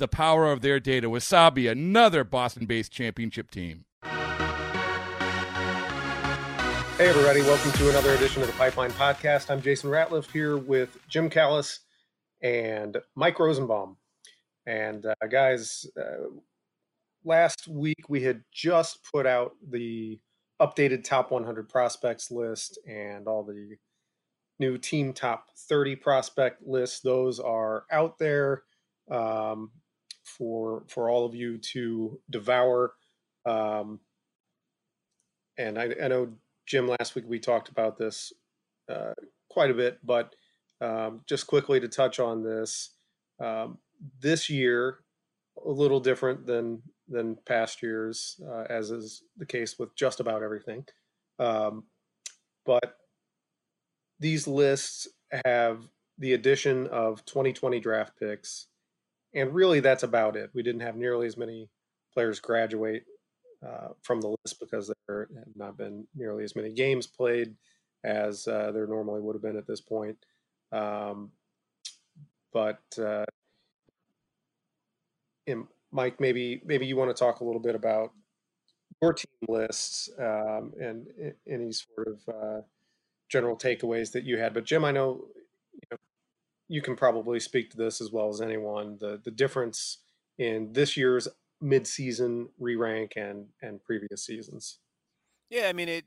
the power of their data. Wasabi, another Boston based championship team. Hey, everybody, welcome to another edition of the Pipeline Podcast. I'm Jason Ratliff here with Jim Callis and Mike Rosenbaum. And uh, guys, uh, last week we had just put out the updated top 100 prospects list and all the new team top 30 prospect lists. Those are out there. Um, for for all of you to devour. Um, and I, I, know Jim last week we talked about this uh, quite a bit, but um, just quickly to touch on this, um, this year a little different than than past years, uh, as is the case with just about everything. Um, but these lists have the addition of 2020 draft picks and really that's about it. We didn't have nearly as many players graduate uh, from the list because there have not been nearly as many games played as uh, there normally would have been at this point. Um, but uh, Mike, maybe maybe you want to talk a little bit about your team lists um, and any sort of uh, general takeaways that you had. But Jim, I know you can probably speak to this as well as anyone the the difference in this year's mid-season re-rank and and previous seasons. Yeah i mean it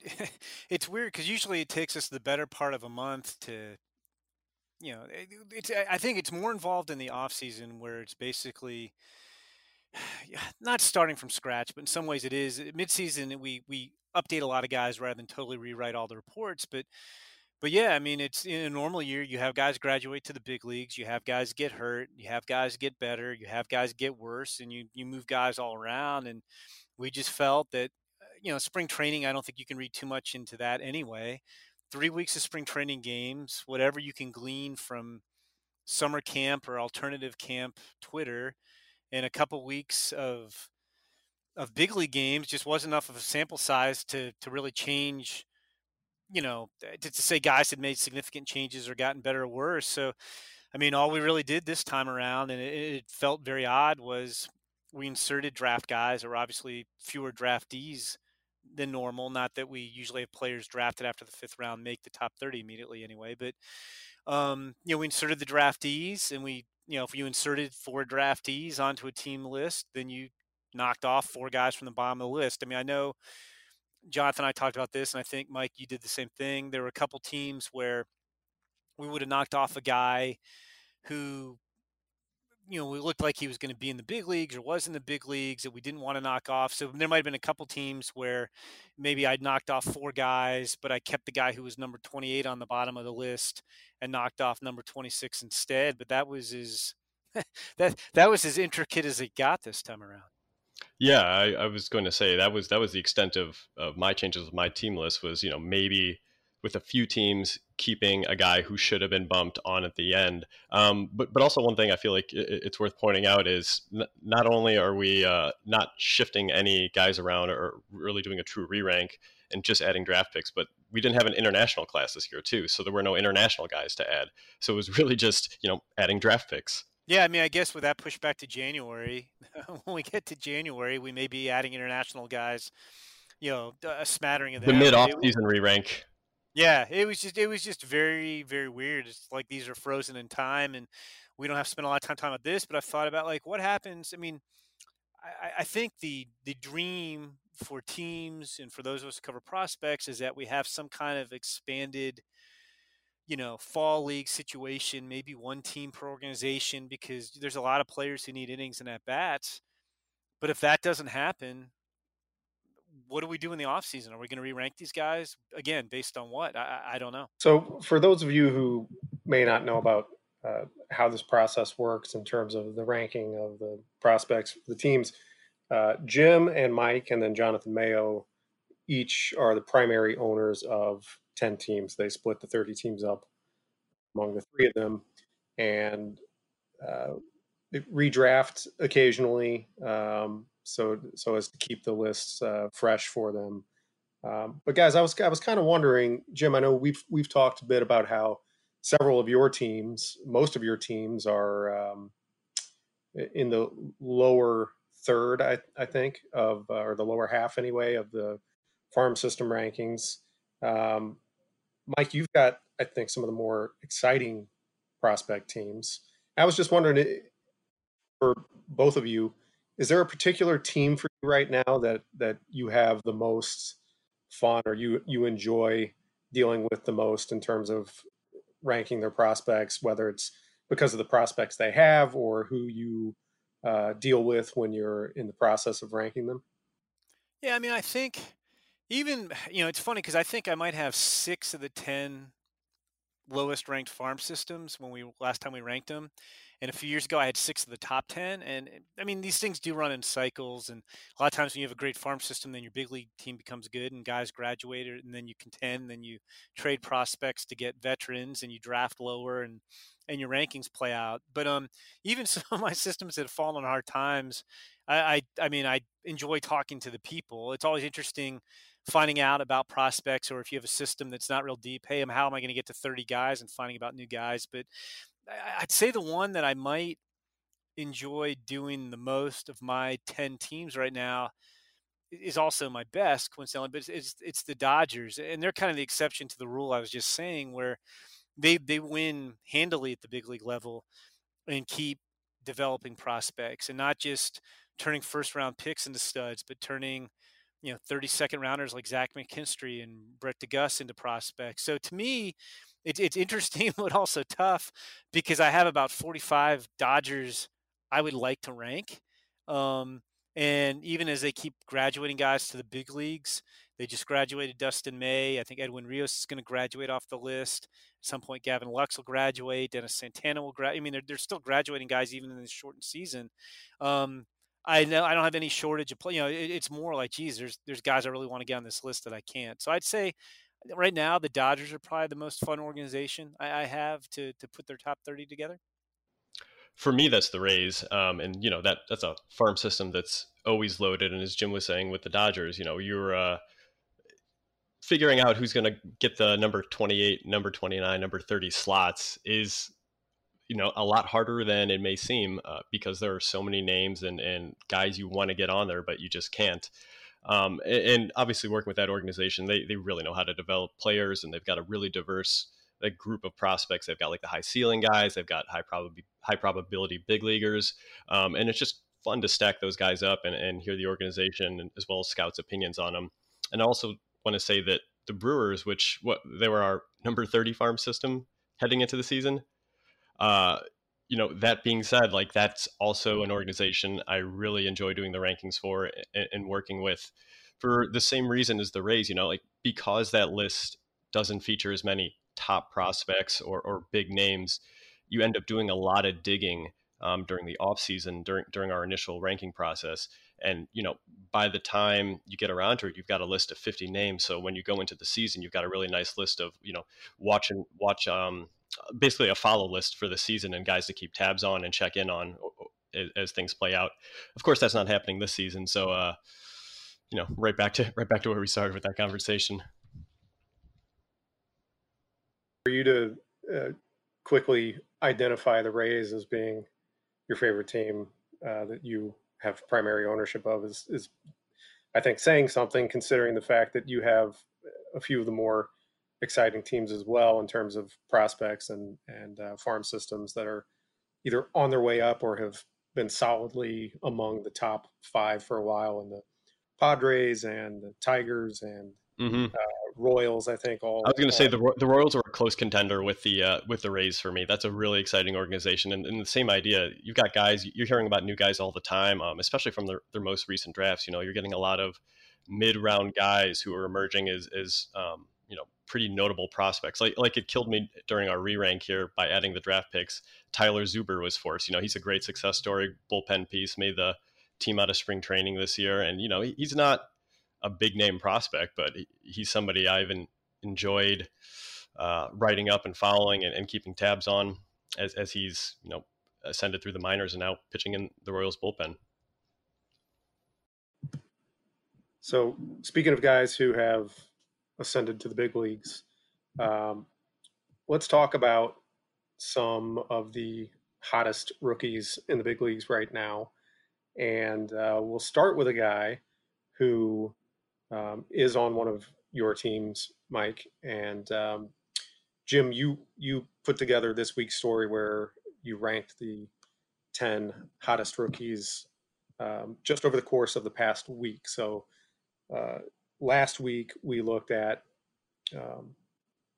it's weird because usually it takes us the better part of a month to you know it, it's i think it's more involved in the off season where it's basically not starting from scratch but in some ways it is. Mid-season we we update a lot of guys rather than totally rewrite all the reports but but yeah, I mean, it's in a normal year, you have guys graduate to the big leagues, you have guys get hurt, you have guys get better, you have guys get worse, and you you move guys all around. And we just felt that, uh, you know, spring training. I don't think you can read too much into that anyway. Three weeks of spring training games, whatever you can glean from summer camp or alternative camp Twitter, and a couple weeks of of big league games just wasn't enough of a sample size to to really change you know, to, to say guys had made significant changes or gotten better or worse. So, I mean, all we really did this time around, and it, it felt very odd, was we inserted draft guys, or obviously fewer draftees than normal. Not that we usually have players drafted after the fifth round make the top 30 immediately anyway, but um, you know, we inserted the draftees, and we, you know, if you inserted four draftees onto a team list, then you knocked off four guys from the bottom of the list. I mean, I know Jonathan and I talked about this, and I think Mike, you did the same thing. There were a couple teams where we would have knocked off a guy who, you know, we looked like he was going to be in the big leagues or was in the big leagues that we didn't want to knock off. So there might have been a couple teams where maybe I'd knocked off four guys, but I kept the guy who was number 28 on the bottom of the list and knocked off number 26 instead. But that was as that that was as intricate as it got this time around. Yeah, I, I, was going to say that was that was the extent of of my changes with my team list was you know maybe with a few teams keeping a guy who should have been bumped on at the end. Um, but but also one thing I feel like it's worth pointing out is n- not only are we uh, not shifting any guys around or really doing a true re-rank and just adding draft picks, but we didn't have an international class this year too, so there were no international guys to add. So it was really just you know adding draft picks. Yeah, I mean, I guess with that push back to January, when we get to January, we may be adding international guys. You know, a uh, smattering of the mid off season re rank. Yeah, it was just it was just very very weird. It's like these are frozen in time, and we don't have to spend a lot of time talking about this, but I've thought about like what happens. I mean, I, I think the the dream for teams and for those of us who cover prospects is that we have some kind of expanded you know fall league situation maybe one team per organization because there's a lot of players who need innings and at bats but if that doesn't happen what do we do in the offseason? Are we going to re-rank these guys? Again based on what? I, I, don't know. So for those of you who may not know about uh, how this process works in terms of the ranking of the prospects the teams uh, Jim and Mike, and then Jonathan Mayo, each are the primary owners of 10 teams. They split the 30 teams up among the three of them and uh, redraft occasionally um, so so as to keep the lists uh, fresh for them. Um, but guys, I was I was kind of wondering, Jim. I know we've we've talked a bit about how several of your teams, most of your teams, are um, in the lower third, I, I think, of uh, or the lower half anyway of the farm system rankings. Um, Mike, you've got, I think, some of the more exciting prospect teams. I was just wondering, eh, for both of you, is there a particular team for you right now that that you have the most fun or you you enjoy dealing with the most in terms of ranking their prospects, whether it's because of the prospects they have or who you uh, deal with when you're in the process of ranking them? Yeah, I mean, I think even you know it's funny because I think I might have six of the ten lowest ranked farm systems when we last time we ranked them. And a few years ago, I had six of the top 10. And I mean, these things do run in cycles. And a lot of times when you have a great farm system, then your big league team becomes good and guys graduate, and then you contend, and then you trade prospects to get veterans and you draft lower and and your rankings play out. But um, even some of my systems that have fallen on hard times, I, I, I mean, I enjoy talking to the people. It's always interesting finding out about prospects, or if you have a system that's not real deep. Hey, how am I going to get to 30 guys and finding about new guys? But I'd say the one that I might enjoy doing the most of my 10 teams right now is also my best coincidentally but it's, it's, it's the dodgers and they're kind of the exception to the rule i was just saying where they they win handily at the big league level and keep developing prospects and not just turning first round picks into studs, but turning you know 30 second rounders like Zach McKinstry and Brett de Geus into prospects. So to me, it, it's interesting but also tough because I have about 45 Dodgers I would like to rank. Um, and even as they keep graduating guys to the big leagues, they just graduated Dustin May. I think Edwin Rios is going to graduate off the list. At some point, Gavin Lux will graduate. Dennis Santana will graduate. I mean, they're, they're still graduating guys even in this shortened season. Um, I know I don't have any shortage of play. You know, it, it's more like, geez, there's there's guys I really want to get on this list that I can't. So I'd say right now the Dodgers are probably the most fun organization I, I have to to put their top thirty together for me, that's the Rays, um, and you know that that's a farm system that's always loaded. And as Jim was saying with the Dodgers, you know you're uh, figuring out who's going to get the number 28, number 29, number 30 slots is you know a lot harder than it may seem uh, because there are so many names and and guys you want to get on there, but you just can't. Um, and, and obviously, working with that organization, they they really know how to develop players, and they've got a really diverse a group of prospects. They've got like the high ceiling guys. They've got high probability high probability big leaguers, um, and it's just fun to stack those guys up and, and hear the organization as well as scouts' opinions on them. And I also want to say that the Brewers, which what they were our number thirty farm system heading into the season. Uh, you know, that being said, like that's also an organization I really enjoy doing the rankings for and, and working with for the same reason as the Rays, you know, like because that list doesn't feature as many top prospects or, or big names, you end up doing a lot of digging um, during the off season during during our initial ranking process. And you know, by the time you get around to it, you've got a list of 50 names. So when you go into the season, you've got a really nice list of you know watch and watch um, basically a follow list for the season and guys to keep tabs on and check in on as, things play out. Of course, that's not happening this season. So uh, you know, right back to right back to where we started with that conversation for you to uh, quickly identify the Rays as being your favorite team uh, that you have primary ownership of is, is, I think, saying something considering the fact that you have a few of the more exciting teams as well in terms of prospects and and uh, farm systems that are either on their way up or have been solidly among the top five for a while in the Padres and the Tigers and mm-hmm. uh, Royals. I think all. I was going to say the the Royals are a close contender with the uh, with the Rays for me. That's a really exciting organization, and, and, the same idea. You've got guys. You're hearing about new guys all the time, um, especially from their, their most recent drafts. You know, you're getting a lot of mid round guys who are emerging as as um, you know pretty notable prospects. Like like it killed me during our re rank here by adding the draft picks. Tyler Zuber was forced. You know, he's a great success story, bullpen piece, made the team out of spring training this year, and you know he's not a big name prospect, but he's somebody I've enjoyed uh, writing up and following and, and, keeping tabs on as, as he's you know ascended through the minors and now pitching in the Royals bullpen. So speaking of guys who have ascended to the big leagues, um, let's talk about some of the hottest rookies in the big leagues right now. And uh, we'll start with a guy who um, is on one of your teams, Mike. And um, Jim, you you put together this week's story where you ranked the ten hottest rookies um, just over the course of the past week. So uh, last week we looked at um,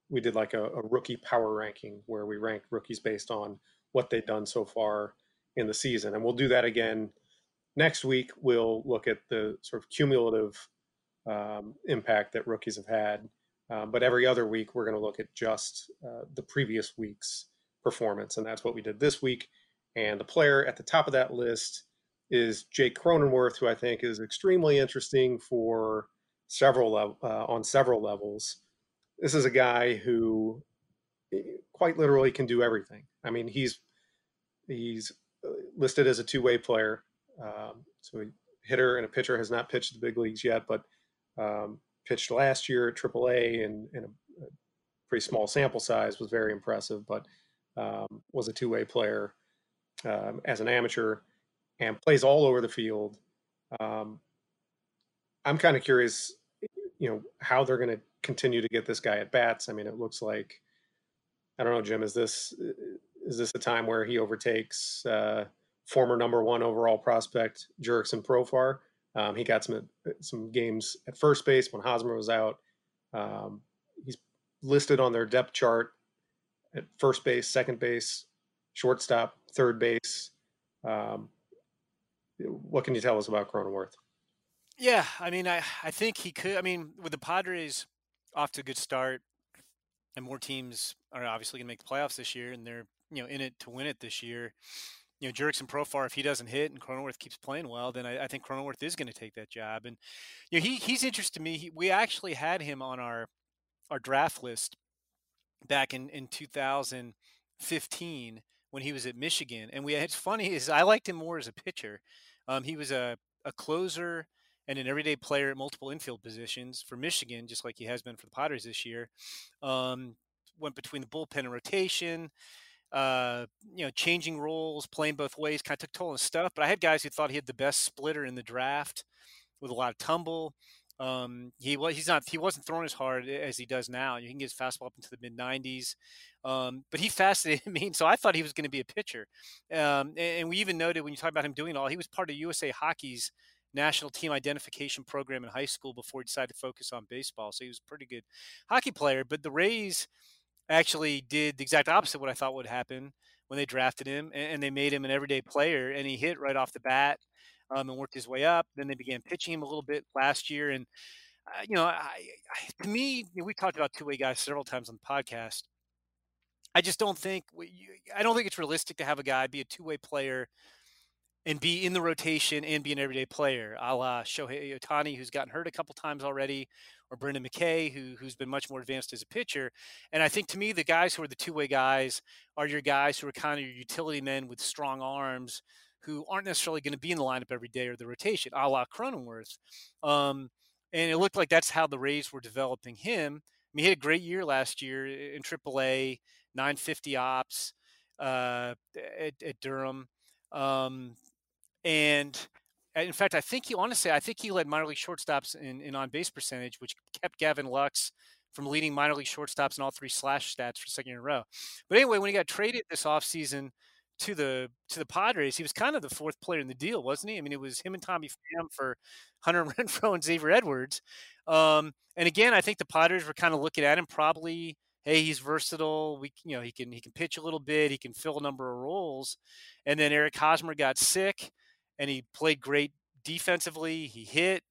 we did like a, a, rookie power ranking where we ranked rookies based on what they've done so far in the season, and we'll do that again next week. We'll look at the sort of cumulative um, impact that rookies have had. Um, but every other week, we're going to look at just uh, the previous week's performance. And that's what we did this week. And the player at the top of that list is Jake Cronenworth, who I think is extremely interesting for several uh, on several levels. This is a guy who eh, quite literally can do everything. I mean, he's he's uh, listed as a two-way player. Um, so a hitter and a pitcher has not pitched the big leagues yet, but um, pitched last year at AAA in, in a, pretty small sample size, was very impressive, but um, was a two way player um, as an amateur and plays all over the field. Um, I'm kind of curious, you know, how they're going to continue to get this guy at bats. I mean, it looks like, I don't know, Jim, is this is this a time where he overtakes uh, former number one overall prospect Jurickson Profar? Um, he got some some games at first base when Hosmer was out. Um, he's listed on their depth chart at first base, second base, shortstop, third base. Um, what can you tell us about Cronenworth? Yeah, I mean, I, I think he could. I mean, with the Padres off to a good start, and more teams are obviously going to make the playoffs this year, and they're you know in it to win it this year you know, Jurickson Profar, if he doesn't hit and Cronenworth keeps playing well, then I, I think Cronenworth is going to take that job. And you know, he he's interested to me. He, we actually had him on our our draft list back in in 2015 when he was at Michigan. And we it's funny is I liked him more as a pitcher. Um, he was a a closer and an everyday player at multiple infield positions for Michigan, just like he has been for the Padres this year. Um, went between the bullpen and rotation uh, you know, changing roles, playing both ways, kind of took toll and stuff. But I had guys who thought he had the best splitter in the draft with a lot of tumble. Um, he was he's not he wasn't throwing as hard as he does now. You can get his fastball up into the mid 90s, um, but he fascinated me, and so I thought he was going to be a pitcher. Um, and, and, we even noted when you talk about him doing all, he was part of USA Hockey's national team identification program in high school before he decided to focus on baseball. So he was a pretty good hockey player. But the Rays actually did the exact opposite what I thought would happen when they drafted him, and, they made him an everyday player, and he hit right off the bat um, and worked his way up. Then they began pitching him a little bit last year, and uh, you know, I, I, to me, you know, we talked about two way guys several times on the podcast. I just don't think I don't think it's realistic to have a guy be a two way player and be in the rotation and be an everyday player, a la Shohei Ohtani, who's gotten hurt a couple times already, or Brendan McKay, who who's been much more advanced as a pitcher. And I think to me, the guys who are the two way guys are your guys who are kind of your utility men with strong arms, who aren't necessarily going to be in the lineup every day or the rotation, a la Cronenworth. Um, and it looked like that's how the Rays were developing him. I mean, he had a great year last year in AAA, 950 ops uh, at, at Durham. Um, and in fact, I think he honestly, I think he led minor league shortstops in, in on base percentage, which kept Gavin Lux from leading minor league shortstops in all three slash stats for second year in a row. But anyway, when he got traded this offseason to the to the Padres, he was kind of the fourth player in the deal, wasn't he? I mean, it was him and Tommy Pham for Hunter Renfroe and Xavier Edwards. Um, and again, I think the Padres were kind of looking at him probably. Hey, he's versatile. We, you know, he can he can pitch a little bit. He can fill a number of roles. And then Eric Hosmer got sick, and he played great defensively. He hit,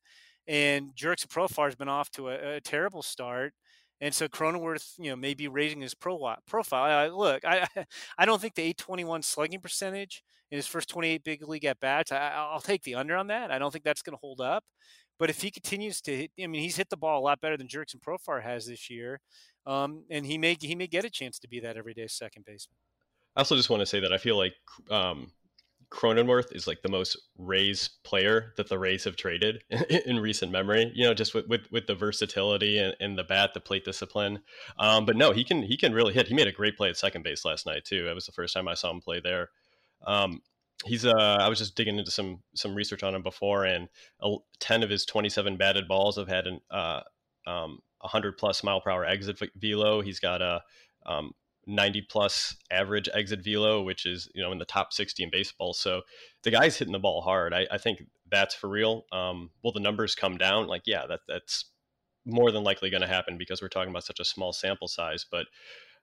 and Jurickson Profar has been off to a, a terrible start. And so Cronenworth, you know, may be raising his pro- profile. Look, I I don't think the 821 slugging percentage in his first 28 big league at bats. I, will take the under on that. I don't think that's going to hold up. But if he continues to hit, I mean, he's hit the ball a lot better than Jurickson Profar has this year, um, and he may he may get a chance to be that everyday second baseman. I also just want to say that I feel like um, Cronenworth is like the most Rays player that the Rays have traded in, recent memory. You know, just with with, with the versatility and, and, the bat, the plate discipline. Um, but no, he can he can really hit. He made a great play at second base last night too. It was the first time I saw him play there. Um, he's uh, I was just digging into some some research on him before, and ten of his twenty seven batted balls have had an uh, um, 100 plus mile per hour exit velo. He's got a um, 90 plus average exit velo, which is you know in the top 60 in baseball. So the guy's hitting the ball hard. I, I think that's for real. Um, will the numbers come down? Like, yeah, that that's more than likely going to happen because we're talking about such a small sample size. But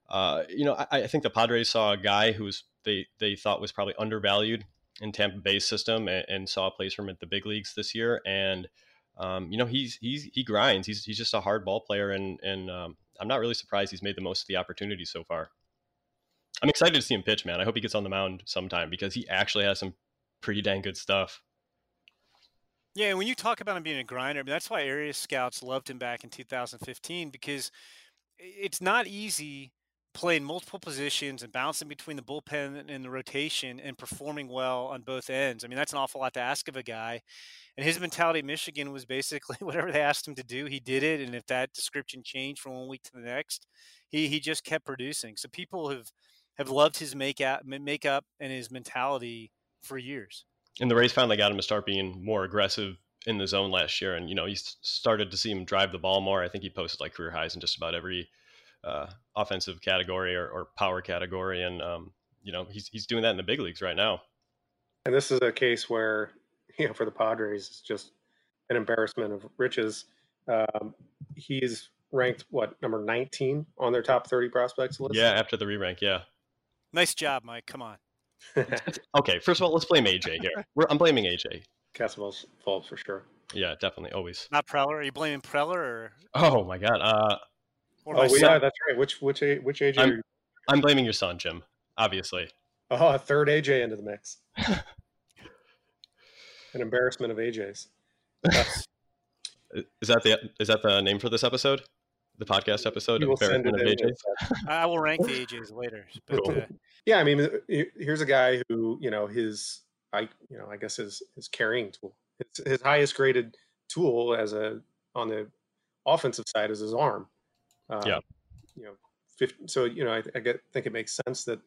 uh, you know, I, I, think the Padres saw a guy who's they they thought was probably undervalued in Tampa Bay's system and, and saw a place for him at the big leagues this year. And um, you know, he's he's he grinds. He's he's just a hard ball player, and and um, I'm not really surprised he's made the most of the opportunity so far. I'm excited to see him pitch, man. I hope he gets on the mound sometime because he actually has some pretty dang good stuff. Yeah, when you talk about him being a grinder, I mean, that's why area scouts loved him back in 2015 because it's not easy playing multiple positions and bouncing between the bullpen and the rotation and performing well on both ends. I mean, that's an awful lot to ask of a guy. And his mentality at Michigan was basically whatever they asked him to do, he did it. And if that description changed from one week to the next, he he just kept producing. So people have have loved his makeup, makeup and his mentality for years. And the Rays finally got him to start being more aggressive in the zone last year, and you know he started to see him drive the ball more. I think he posted like career highs in just about every uh, offensive category or, or, power category, and um, you know he's he's doing that in the big leagues right now. And this is a case where you know for the Padres, it's just an embarrassment of riches. Um, he's ranked what number 19 on their top 30 prospects list. Yeah, after the re-rank, yeah. Nice job, Mike. Come on. okay, first of all, let's blame AJ here. We're, I'm blaming AJ. Cassavell's fault for sure. Yeah, definitely, always. Not Preller. Are you blaming Preller or? Oh my God. Uh, oh, yeah, that's right. Which which which AJ? I'm, I'm blaming your son, Jim. Obviously. Oh, a third AJ into the mix. An embarrassment of AJs. is that the is that the name for this episode? The podcast episode? Embarrassment of AJs. I will rank the AJs later. But, cool. uh, yeah, I mean, here's a guy who you know his I you know I guess his his carrying tool, his, his highest graded tool as a on the offensive side is his arm. Uh, yeah. You know, 50, so you know, I, I get, think it makes sense that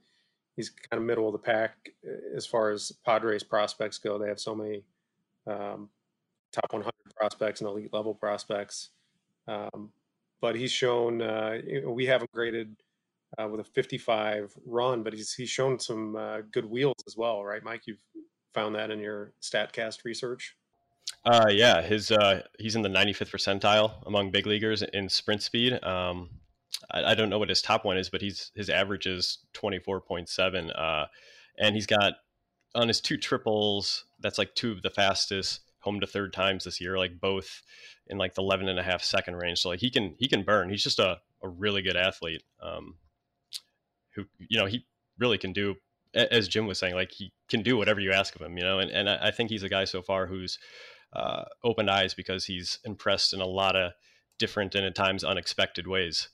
he's kind of middle of the pack uh, as far as Padres prospects go. They have so many um, top 100 prospects and elite level prospects. Um, but he's shown uh, we haven't graded uh, with a 55 run, but he's he's shown some uh, good wheels as well, right, Mike? You've found that in your Statcast research. Uh, yeah, his uh, he's in the 95th percentile among big leaguers in sprint speed. Um, I, I, don't know what his top one is, but he's his average is 24.7, uh, and he's got on his two triples. That's like two of the fastest home to third times this year, like both in like the 11 and a half second range. So like he can he can burn. He's just a, a really good athlete. Um, who you know he really can do as Jim was saying, like he can do whatever you ask of him, you know, and, and I think he's a guy so far who's uh, opened eyes because he's impressed in a lot of different and at times unexpected ways.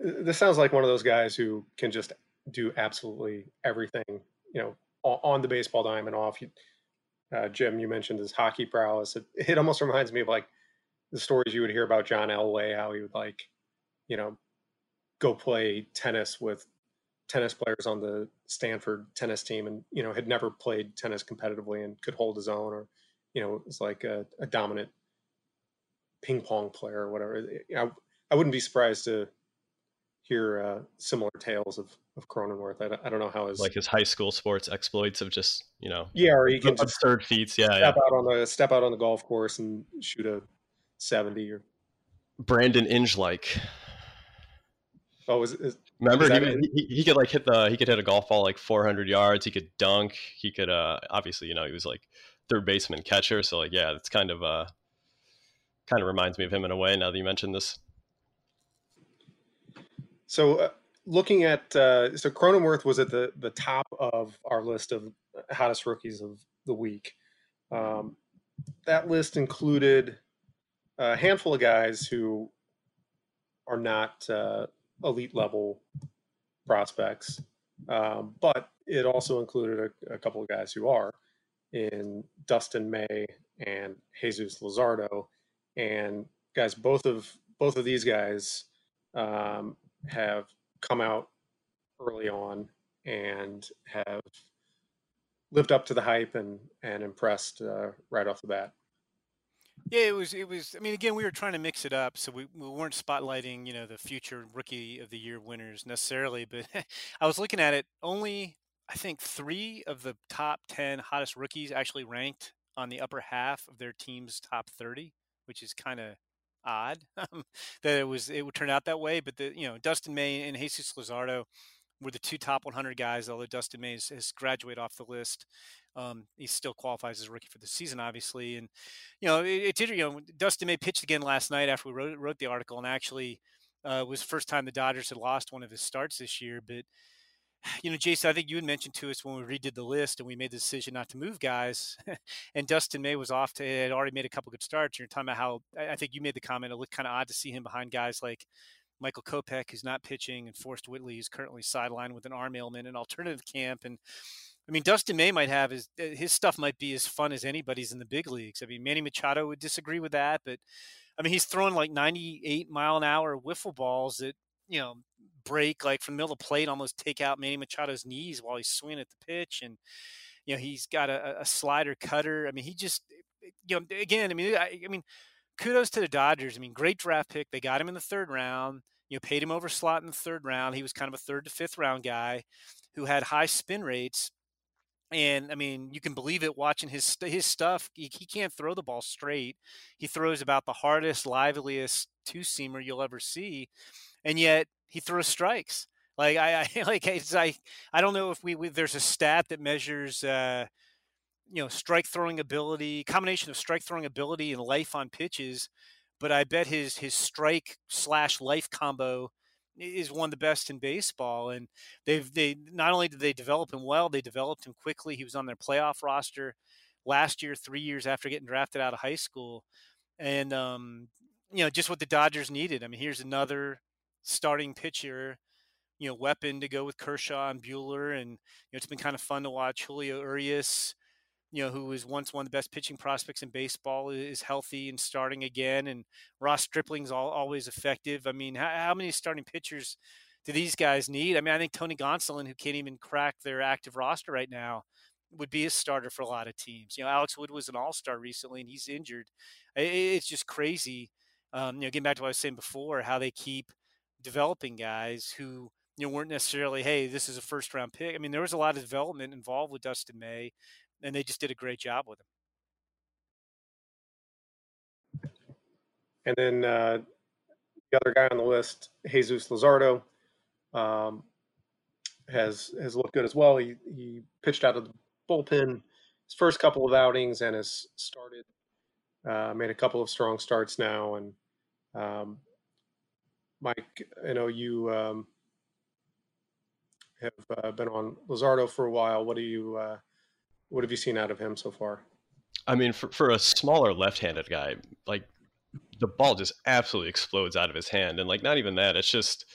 This sounds like one of those guys who can just do absolutely everything, you know, on the baseball diamond off. Uh, Jim, you mentioned his hockey prowess. It, it almost reminds me of like the stories you would hear about John Elway, how he would like, you know, go play tennis with tennis players on the Stanford tennis team and you know had never played tennis competitively and could hold his own or you know was like a, a dominant ping pong player or whatever I, I wouldn't be surprised to hear uh, similar tales of of Cronenworth. I don't, I don't know how his like his high school sports exploits of just you know yeah, or he can just absurd feats. Yeah, step yeah. out on the step out on the golf course and shoot a seventy or Brandon Inge like. oh is, is Remember, Is he, he, he could like hit the he could hit a golf ball like 400 yards. He could dunk. He could uh obviously you know he was like third baseman catcher. So like yeah, it's kind of uh kind of reminds me of him in a way. Now that you mentioned this, So, uh, looking at uh, so Cronenworth was at the the top of our list of hottest rookies of the week. Um, that list included a handful of guys who are not uh, elite level prospects, um, but it also included a, a couple of guys who are in Dustin May and Jesus Luzardo, and guys both of both of these guys um, have come out early on and have lived up to the hype and and impressed uh, right off the bat. Yeah, it was. It was. I mean, again, we were trying to mix it up, so we, we weren't spotlighting, you know, the future rookie of the year winners necessarily. But I was looking at it. Only, I think, three of the top ten hottest rookies actually ranked on the upper half of their team's top thirty, which is kind of odd um, that it was. It would turn out that way. But the you know Dustin May and Jesus Luzardo were the two top 100 guys. Although Dustin May has, has graduated off the list, um, he still qualifies as a rookie for the season, obviously. And you know, it, it did. You know, Dustin May pitched again last night after we wrote, wrote the article, and actually uh, was the first time the Dodgers had lost one of his starts this year. But you know, Jason, I think you had mentioned to us when we redid the list and we made the decision not to move guys, and Dustin May was off to had already made a couple good starts. You're talking about how I think you made the comment it looked kind of odd to see him behind guys like Michael Kopech, who's not pitching, and Forrest Whitley, who's currently sidelined with an arm ailment in alternative camp. And I mean, Dustin May might have his eh, his stuff might be as fun as anybody's in the big leagues. I mean, Manny Machado would disagree with that, but I mean, he's throwing like 98 mile an hour wiffle balls that you know break like from the middle of the plate, almost take out Manny Machado's knees while he's swinging at the pitch, and you know he's got a, a slider cutter. I mean, he just eh, eh, you know again, I mean, I, I mean, kudos to the Dodgers. I mean, great draft pick. They got him in the third round. You know, paid him over slot in the third round. He was kind of a third to fifth round guy who had high spin rates. And I mean, you can believe it watching his his stuff. He, he can't throw the ball straight. He throws about the hardest, liveliest two seamer you'll ever see, and yet he throws strikes. Like I, I like it's like I don't know if we, we there's a stat that measures uh, you know strike throwing ability, combination of strike throwing ability and life on pitches, but I bet his his strike slash life combo is one of the best in baseball. And they've they not only did they develop him well, they developed him quickly. He was on their playoff roster last year, three years after getting drafted out of high school, and um, you know just what the Dodgers needed. I mean, here's another starting pitcher. You know, weapon to go with Kershaw and Buehler, and you know it's been kind of fun to watch Julio Urias you know, who was once one of the best pitching prospects in baseball, is healthy and starting again. And Ross Stripling's all, always effective. I mean, how, how, many starting pitchers do these guys need? I mean, I think Tony Gonsolin, who can't even crack their active roster right now, would be a starter for a lot of teams. You know, Alex Wood was an all star recently and he's injured. It's just crazy. Um, you know, getting back to what I was saying before, how they keep developing guys who you know weren't necessarily hey this is a first round pick i mean there was a lot of development involved with dustin may and they just did a great job with him. And then uh, the other guy on the list, Jesus Luzardo, um, has has looked good as well. He he pitched out of the bullpen his first couple of outings and has started, uh, made a couple of strong starts now. And um, Mike, I know you um, have uh, been on Luzardo for a while. What do you uh, what have you seen out of him so far? I mean, for, for a smaller left-handed guy, like the ball just absolutely explodes out of his hand, and like not even that, it's just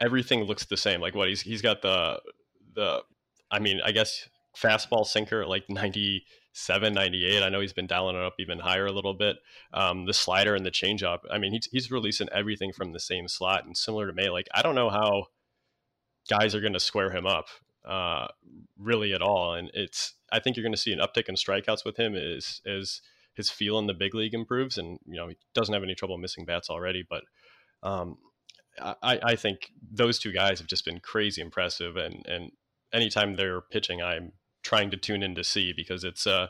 everything looks the same. Like what he's he's got the the, I mean, I guess fastball sinker like 97, 98. I know he's been dialing it up even higher a little bit. Um, the slider and the changeup. I mean, he's he's releasing everything from the same slot, and similar to May, like I don't know how guys are going to square him up uh, really at all. And it's I think you're going to see an uptick in strikeouts with him as as his feel in the big league improves, and you know he doesn't have any trouble missing bats already. But um, I, I think those two guys have just been crazy impressive, and and anytime they're pitching, I'm trying to tune in to see because it's uh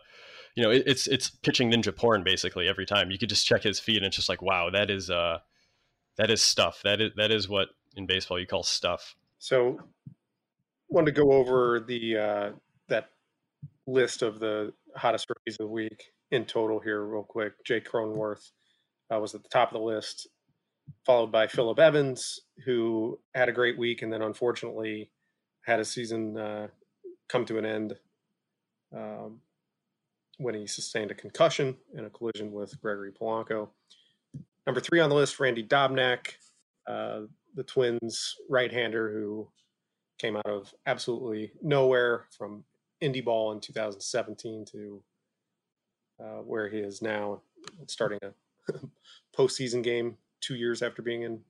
you know it, it's it's pitching ninja porn basically every time. You could just check his feed and it's just like wow that is uh that is stuff that is that is what in baseball you call stuff. So, wanted to go over the uh, that list of the hottest rookies of the week in total here, real quick. Jake Cronenworth uh, was at the top of the list, followed by Phillip Evans, who had a great week and then unfortunately had a season uh, come to an end um, when he sustained a concussion in a collision with Gregory Polanco. Number three on the list, Randy Dobnak, uh, the Twins right-hander who came out of absolutely nowhere from indie ball in 2017 to uh, where he is now, starting a postseason game two years after being in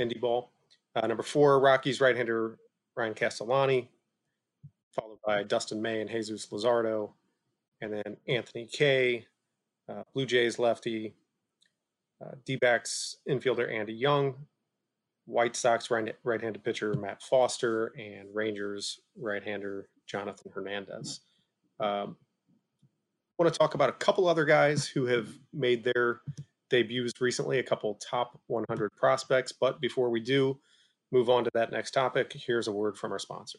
indie ball. Uh, number four, Rockies right-hander Ryan Castellani, followed by Dustin May and Jesus Luzardo, and then Anthony Kay, uh, Blue Jays lefty, uh, D-backs infielder Andy Young, White Sox right, right-handed pitcher Matt Foster, and Rangers right-hander Jonathan Hernandez. Um, I want to talk about a couple other guys who have made their debuts recently, a couple top 100 prospects. But before we do move on to that next topic, here's a word from our sponsor.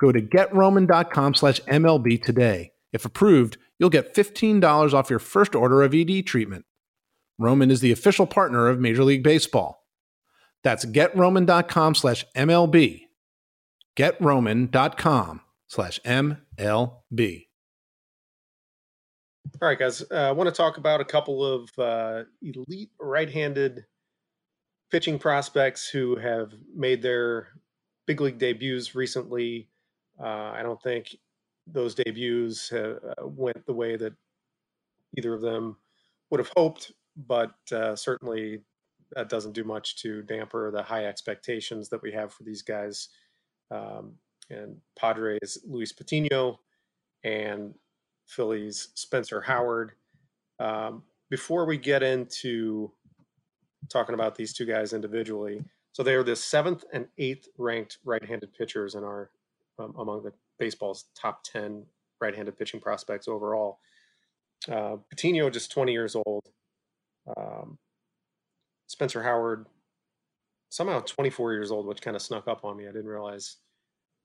Go to getroman.com slash MLB today. If approved, you'll get $15 off your first order of ED treatment. Roman is the official partner of Major League Baseball. That's getroman.com slash MLB. Getroman.com slash MLB. All right, guys. Uh, I want to talk about a couple of uh, elite right-handed pitching prospects who have made their big league debuts recently. Uh, I don't think those debuts uh, went the way that either of them would have hoped, but uh, certainly that doesn't do much to damper the high expectations that we have for these guys. Um, and Padres Luis Patino and Phillies Spencer Howard. Um, before we get into talking about these two guys individually, so they are the seventh and eighth ranked right-handed pitchers in our um, among the baseball's top 10 right-handed pitching prospects overall. Uh, Patino just 20 years old. Um, Spencer Howard somehow 24 years old, which kind of snuck up on me. I didn't realize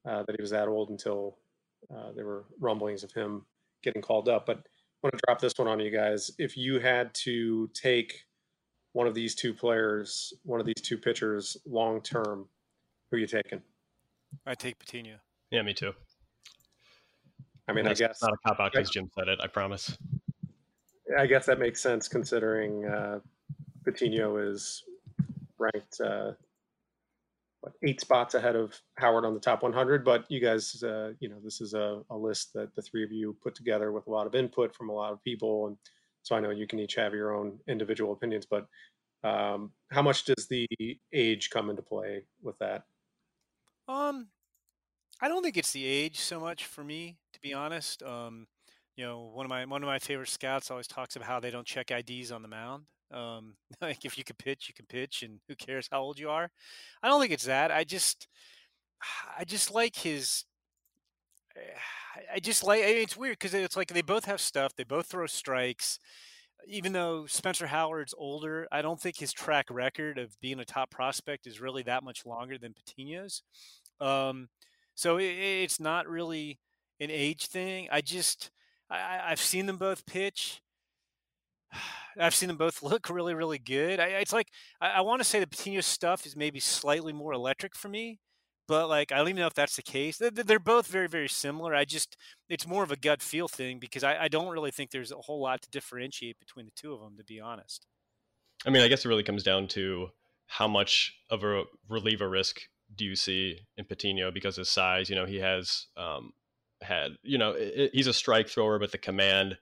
uh, that he was that old until uh, there were rumblings of him getting called up. But I want to drop this one on you guys. If you had to take one of these two players, one of these two pitchers long term, who are you taking? I take Patino. Yeah, me too. I mean, That's I guess not a cop out because Jim said it. I promise. I guess that makes sense considering uh, Patino is ranked uh, what, eight spots ahead of Howard on the top 100. But you guys, uh, you know, this is a, a, list that the three of you put together with a lot of input from a lot of people, and so I know you can each have your own individual opinions. But um, how much does the age come into play with that? Um, I don't think it's the age so much for me, to be honest. Um, you know, one of my one of my favorite scouts always talks about how they don't check IDs on the mound. Um, like if you can pitch, you can pitch, and who cares how old you are? I don't think it's that. I just, I just like his. I just like. It's weird because it's like they both have stuff. They both throw strikes. even though Spencer Howard's older, I don't think his track record of being a top prospect is really that much longer than Patino's. Um, so it, it's not really an age thing. I just I, I've seen them both pitch. I've seen them both look really, really good. I, it's like I, I want to say the Patino stuff is maybe slightly more electric for me, but like I don't even know if that's the case. They're, they're both very, very similar. I just it's more of a gut feel thing because I, I don't really think there's a whole lot to differentiate between the two of them, to be honest. I mean, I guess it really comes down to how much of a reliever risk do you see in Patino because his size. You know, he has um, had you know it, he's a strike thrower, but the command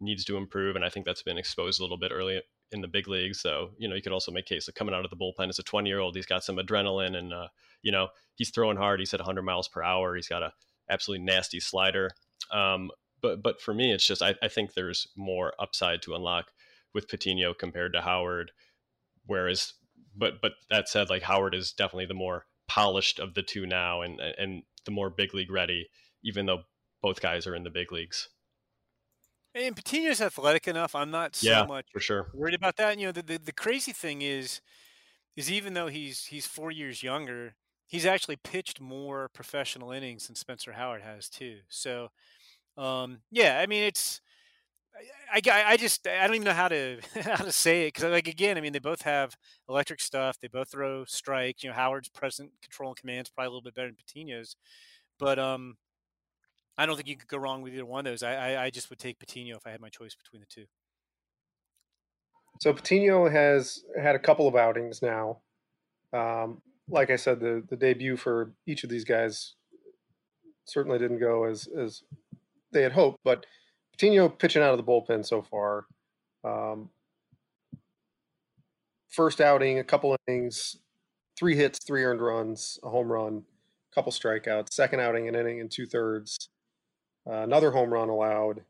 needs to improve, and I think that's been exposed a little bit early in the big leagues. So you know, you could also make case of coming out of the bullpen as a 20 year old. He's got some adrenaline, and uh, you know, he's throwing hard. He's at 100 miles per hour. He's got a absolutely nasty slider. Um, but but for me, it's just I, I think there's more upside to unlock with Patino compared to Howard. Whereas, but but that said, like Howard is definitely the more polished of the two now, and and the more big league ready. Even though both guys are in the big leagues. And Patino's athletic enough. I'm not so yeah, much for sure worried about that. You know, the, the, the crazy thing is, is even though he's he's four years younger, he's actually pitched more professional innings than Spencer Howard has too. So, um, yeah, I mean, it's I, I, just I don't even know how to how to say it because like again, I mean, they both have electric stuff. They both throw strikes. You know, Howard's present control and command is probably a little bit better than Patino's, but um, I don't think you could go wrong with either one of those. I, I, I just would take Patino if I had my choice between the two. So Patino has had a couple of outings now. Um, like I said, the the debut for each of these guys certainly didn't go as as they had hoped, but Patino pitching out of the bullpen so far. Um, first outing, a couple innings, three hits, three earned runs, a home run, a couple strikeouts. Second outing, an inning and two thirds, uh, another home run allowed,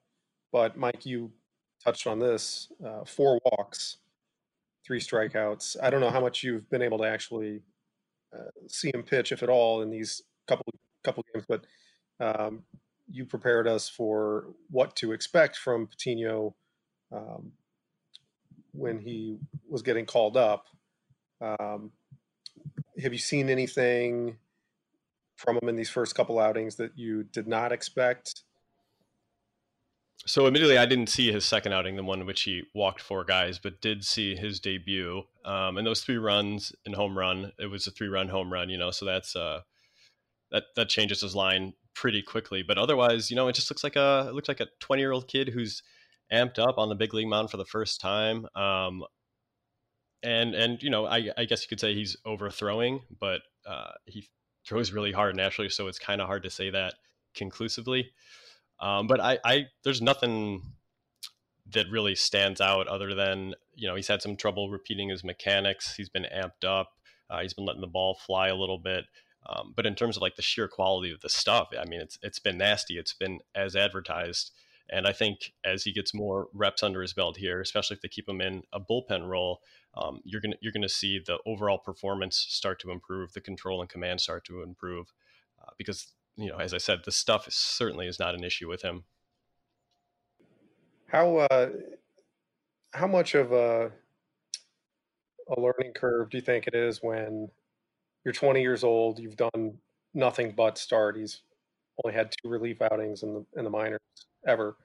but Mike, you touched on this: uh, four walks, three strikeouts. I don't know how much you've been able to actually uh, see him pitch, if at all, in these couple couple games, but um, you prepared us for what to expect from Patino um, when he was getting called up. Um, have you seen anything from him in these first couple outings that you did not expect? So, admittedly, I didn't see his second outing, the one in which he walked four guys, but did see his debut. Um, and those three runs and home run, it was a three-run home run, you know. So that's uh, that that changes his line pretty quickly. But otherwise, you know, it just looks like a it looks like a 20-year-old kid who's amped up on the big league mound for the first time. Um, and and you know, I, I guess you could say he's overthrowing, but uh, he throws really hard naturally, so it's kind of hard to say that conclusively. Um, but I, I, there's nothing that really stands out other than you know he's had some trouble repeating his mechanics. He's been amped up. Uh, he's been letting the ball fly a little bit. Um, but in terms of like the sheer quality of the stuff, I mean, it's it's been nasty. It's been as advertised. And I think as he gets more reps under his belt here, especially if they keep him in a bullpen role, um, you're gonna you're gonna see the overall performance start to improve, the control and command start to improve, uh, because you know, as I said, the stuff is, certainly is not an issue with him. How uh, how much of a a learning curve do you think it is when you're 20 years old, you've done nothing but start. He's only had two relief outings in the in the minors ever.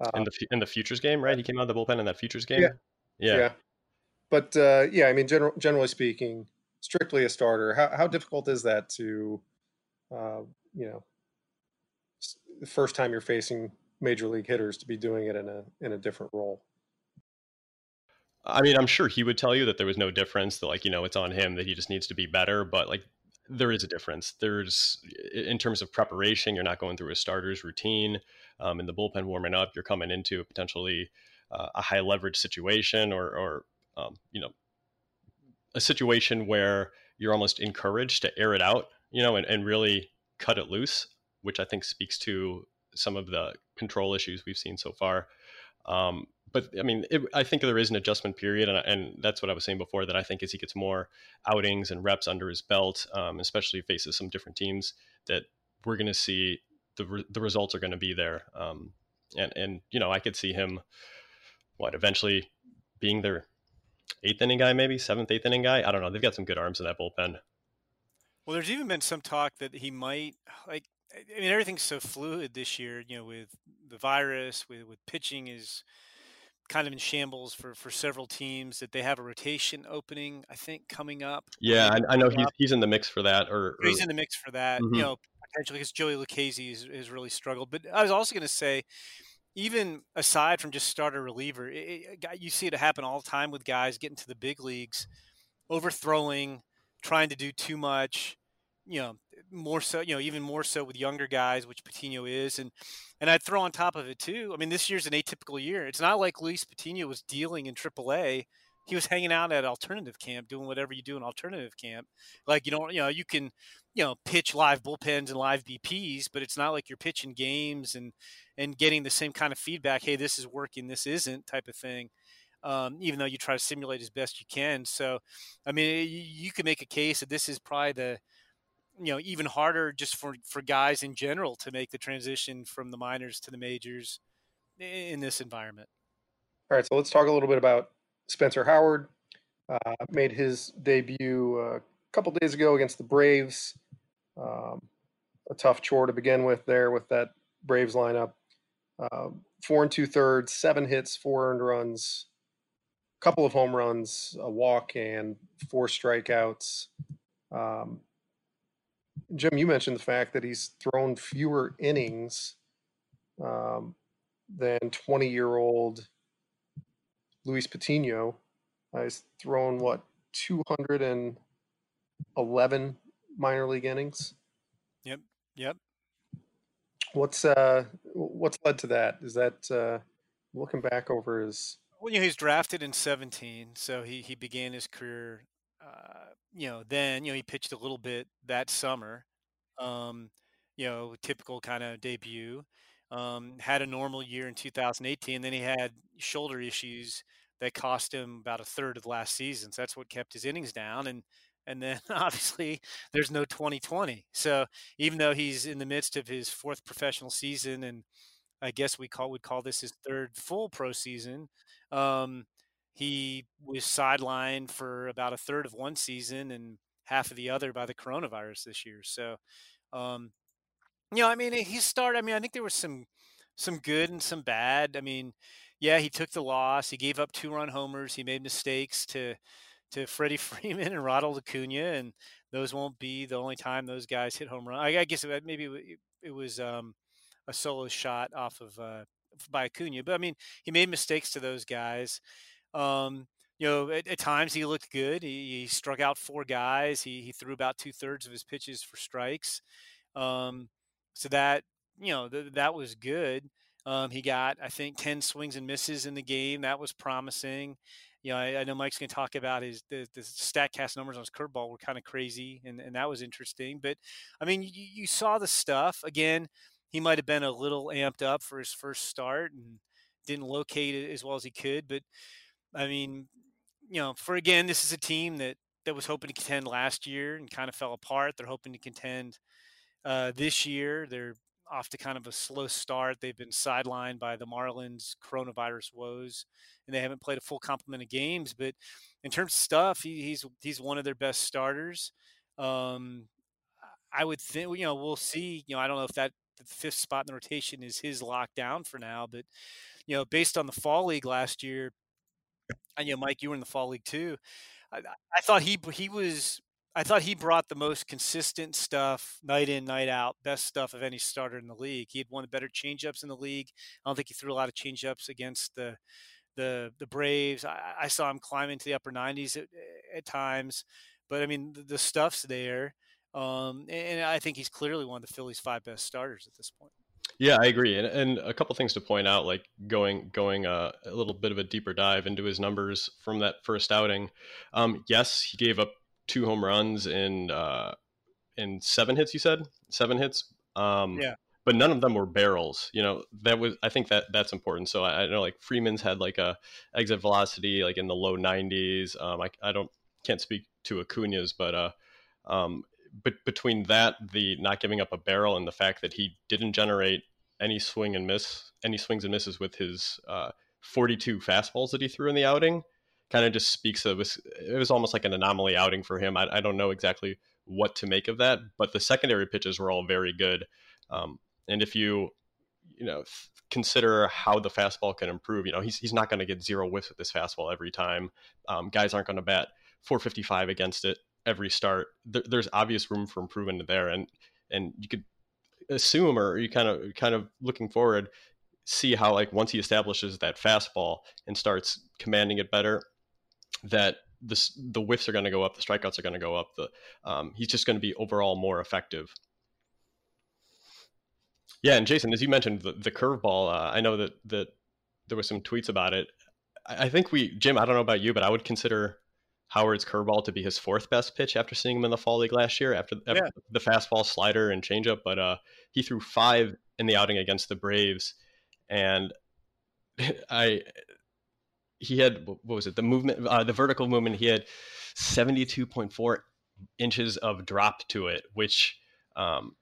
Uh, in the in the futures game, right? He came out of the bullpen in that futures game. Yeah, yeah. yeah. But uh, yeah, I mean, general, generally speaking, strictly a starter. How how difficult is that to, uh, you know, the first time you're facing major league hitters to be doing it in a in a different role? I mean, I'm sure he would tell you that there was no difference. That like you know, it's on him that he just needs to be better. But like, there is a difference. There's in terms of preparation, you're not going through a starter's routine. Um, in the bullpen warming up, you're coming into a potentially uh, a high leverage situation, or or um, you know, a situation where you're almost encouraged to air it out, you know, and, and really cut it loose, which I think speaks to some of the control issues we've seen so far. Um, but I mean, it, I think there is an adjustment period, and, and, that's what I was saying before. That I think as he gets more outings and reps under his belt, um, especially faces some different teams, that we're going to see the re- the results are going to be there. Um, and and you know, I could see him what eventually being their eighth inning guy, maybe seventh, eighth inning guy. I don't know. They've got some good arms in that bullpen. Well, there's even been some talk that he might like. I mean, everything's so fluid this year. You know, with the virus, with with pitching is kind of in shambles for for several teams. That they have a rotation opening, I think, coming up. Yeah, I, I know he's he's in the mix for that. Or, or... he's in the mix for that. Mm-hmm. You know, potentially because Joey Lucchesi has, has really struggled. But I was also going to say, even aside from just starter reliever, it, it, you see it happen all the time with guys getting to the big leagues, overthrowing, trying to do too much. You know, more so, you know, even more so with younger guys, which Patino is, and and I'd throw on top of it too. I mean, this year's an atypical year. It's not like Luis Patino was dealing in AAA. He was hanging out at alternative camp, doing whatever you do in alternative camp. Like you don't, you know, you can, you know, pitch live bullpens and live BPs, but it's not like you're pitching games and and getting the same kind of feedback. Hey, this is working, this isn't, type of thing. Um, even though you try to simulate as best you can. So, I mean, you, you can make a case that this is probably the you know even harder just for for guys in general to make the transition from the minors to the majors in this environment. All right, so let's talk a little bit about Spencer Howard. Uh, made his debut uh, a couple days ago against the Braves. Um, a tough chore to begin with there with that Braves lineup. Uh, four and two thirds, seven hits, four earned runs, a couple of home runs, a walk, and four strikeouts. Um, Jim, you mentioned the fact that he's thrown fewer innings um, than 20 year old Luis Patino. Uh, he's thrown what 211 minor league innings. Yep. Yep. What's uh what's led to that? Is that uh looking back over his well, you know, he's drafted in 17, so he he began his career uh, you know, then you know he pitched a little bit that summer. Um, you know, typical kind of debut. Um, had a normal year in 2018. Then he had shoulder issues that cost him about a third of last season. So that's what kept his innings down. And and then obviously there's no 2020. So even though he's in the midst of his fourth professional season, and I guess we call would call this his third full pro season, um, he was sidelined for about a third of one season and half of the other by the coronavirus this year. So, um, you know, I mean, he started. I mean, I think there was some some good and some bad. I mean, yeah, he took the loss. He gave up two run homers. He made mistakes to to Freddie Freeman and Ronald Acuna, and those won't be the only time those guys hit home run. I, I guess maybe it, it was um, a solo shot off of uh, by Acuna, but I mean, he made mistakes to those guys. Um, you know, at, at, times he looked good. He, he, struck out four guys. He, he threw about two thirds of his pitches for strikes. Um, so that, you know, th- that was good. Um, he got, I think, 10 swings and misses in the game. That was promising. You know, I, I know Mike's going to talk about his the, the Statcast numbers on his curveball were kind of crazy, and, and that was interesting. But I mean, you, you saw the stuff again. He might have been a little amped up for his first start and didn't locate it as well as he could. But I mean, you know, for again, this is a team that that was hoping to contend last year and kind of fell apart. They're hoping to contend uh, this year. They're off to kind of a slow start. They've been sidelined by the Marlins coronavirus woes, and they haven't played a full complement of games. But in terms of stuff, he, he's he's one of their best starters. Um, I would think you know we'll see. You know, I don't know if that the fifth spot in the rotation is his lockdown for now, but you know, based on the fall league last year, and you know, Mike, you were in the fall league too. I, I thought he he was. I thought he brought the most consistent stuff night in, night out, best stuff of any starter in the league. He had one of the better changeups in the league. I don't think he threw a lot of changeups against the the the Braves. I, I saw him climb into the upper 90s at, at times, but I mean the, the stuff's there, um, and I think he's clearly one of the Phillies' five best starters at this point. Yeah, I agree, and, and a couple things to point out, like going going uh, a little bit of a deeper dive into his numbers from that first outing. Um, yes, he gave up two home runs in uh, in seven hits. You said seven hits. Um, yeah. But none of them were barrels. You know that was. I think that that's important. So I, I know like Freeman's had like a exit velocity like in the low 90s. Um, I I don't can't speak to Acuna's, but uh, um, but between that, the not giving up a barrel, and the fact that he didn't generate any swing and miss, any swings and misses with his uh, 42 fastballs that he threw in the outing kind of just speaks of it was almost like an anomaly outing for him. I, I, don't know exactly what to make of that, but the secondary pitches were all very good. Um, and if you you know consider how the fastball can improve, you know he's he's not going to get zero whiffs with this fastball every time. Um, guys aren't going to bat 455 against it every start. There, there's obvious room for improvement there, and and you could assume, or you kind of kind of looking forward, see how like once he establishes that fastball and starts commanding it better, that the the whiffs are going to go up, the strikeouts are going to go up. The um, he's just going to be overall more effective. Yeah, and Jason, as you mentioned, the, the curveball. Uh, I know that that there was some tweets about it. I, I think we, Jim. I don't know about you, but I would consider Howard's curveball to be his fourth best pitch after seeing him in the fall league last year after, after yeah. the fastball, slider, and changeup. But uh, he threw five in the outing against the Braves, and I he had what was it the movement uh, the vertical movement he had 72.4 inches of drop to it which um,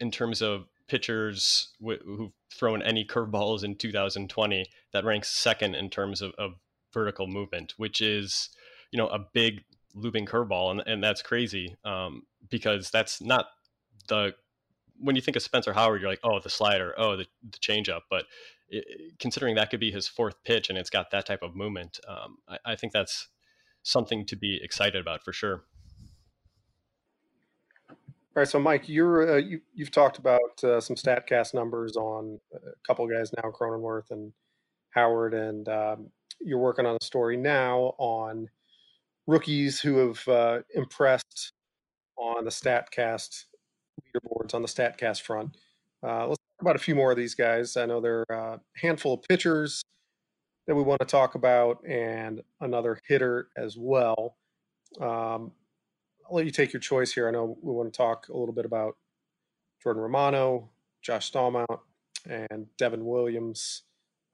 in terms of pitchers w- who've thrown any curveballs in 2020 that ranks second in terms of, of vertical movement which is you know a big looping curveball and, and that's crazy um, because that's not the when you think of Spencer Howard, you're like, oh, the slider, oh, the, the changeup. But it, considering that could be his fourth pitch and it's got that type of movement, um, I, I, think that's something to be excited about for sure. All right, so Mike, you're uh, you, have talked about uh, some Statcast numbers on a couple guys now, Cronenworth and Howard, and um, you're working on a story now on rookies who have uh, impressed on the Statcast leaderboards on the Statcast front. Uh, let's talk about a few more of these guys. I know there are a handful of pitchers that we want to talk about, and another hitter as well. Um, I'll let you take your choice here. I know we want to talk a little bit about Jordan Romano, Josh Staumont, and Devin Williams.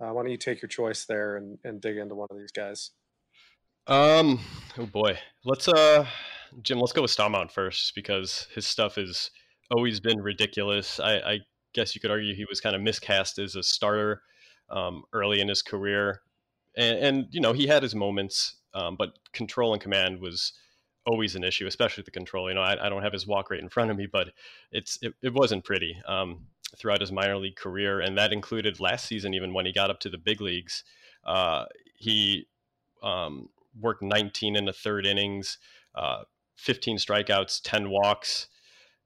Uh, why don't you take your choice there and, and dig into one of these guys? Um, oh boy, let's uh, Jim, let's go with Staumont first because his stuff is always been ridiculous. I, I, guess you could argue he was kind of miscast as a starter um, early in his career, and, and, you know he had his moments, um, but control and command was always an issue, especially the control. You know, I, I don't have his walk rate in front of me, but it's it, it wasn't pretty um, throughout his minor league career, and that included last season, even when he got up to the big leagues. Uh, he um, worked 19 in the third innings, uh, 15 strikeouts, 10 walks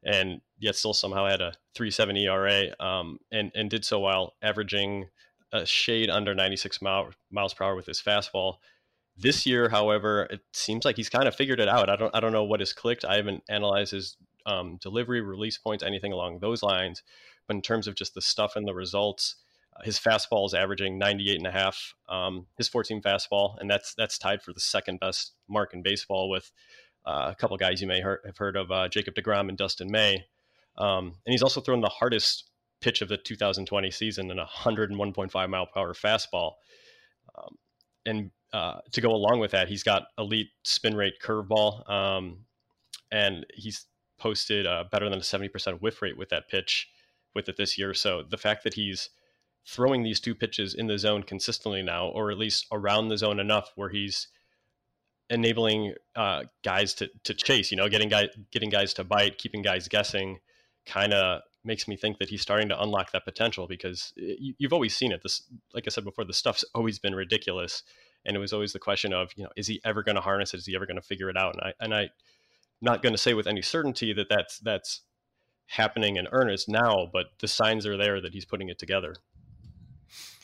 and yet still somehow had a 3.7 ERA um, and and did so while averaging a shade under 96 mile, miles per hour with his fastball. This year, however, it seems like he's kind of figured it out. I don't I don't know what has clicked. I haven't analyzed his um, delivery, release points, anything along those lines. But in terms of just the stuff and the results, his fastball is averaging 98 and a half. Um, his 14 fastball, and that's that's tied for the second best mark in baseball with uh, a couple guys you may have heard of, uh, Jacob DeGrom and Dustin May. Um, and he's also thrown the hardest pitch of the 2020 season in a 101.5 mile per hour fastball. Um, and uh, to go along with that, he's got elite spin rate curveball, um, and he's posted uh, better than a 70% whiff rate with that pitch with it this year. So the fact that he's throwing these two pitches in the zone consistently now, or at least around the zone enough where he's enabling uh, guys to, to chase, you know, getting guys getting guys to bite, keeping guys guessing, kind of makes me think that he's starting to unlock that potential because you, have always seen it. This, like I said before, the stuff's always been ridiculous, and it was always the question of, you know, is he ever going to harness it? Is he ever going to figure it out? And I and I, not going to say with any certainty that that's that's happening in earnest now, but the signs are there that he's putting it together.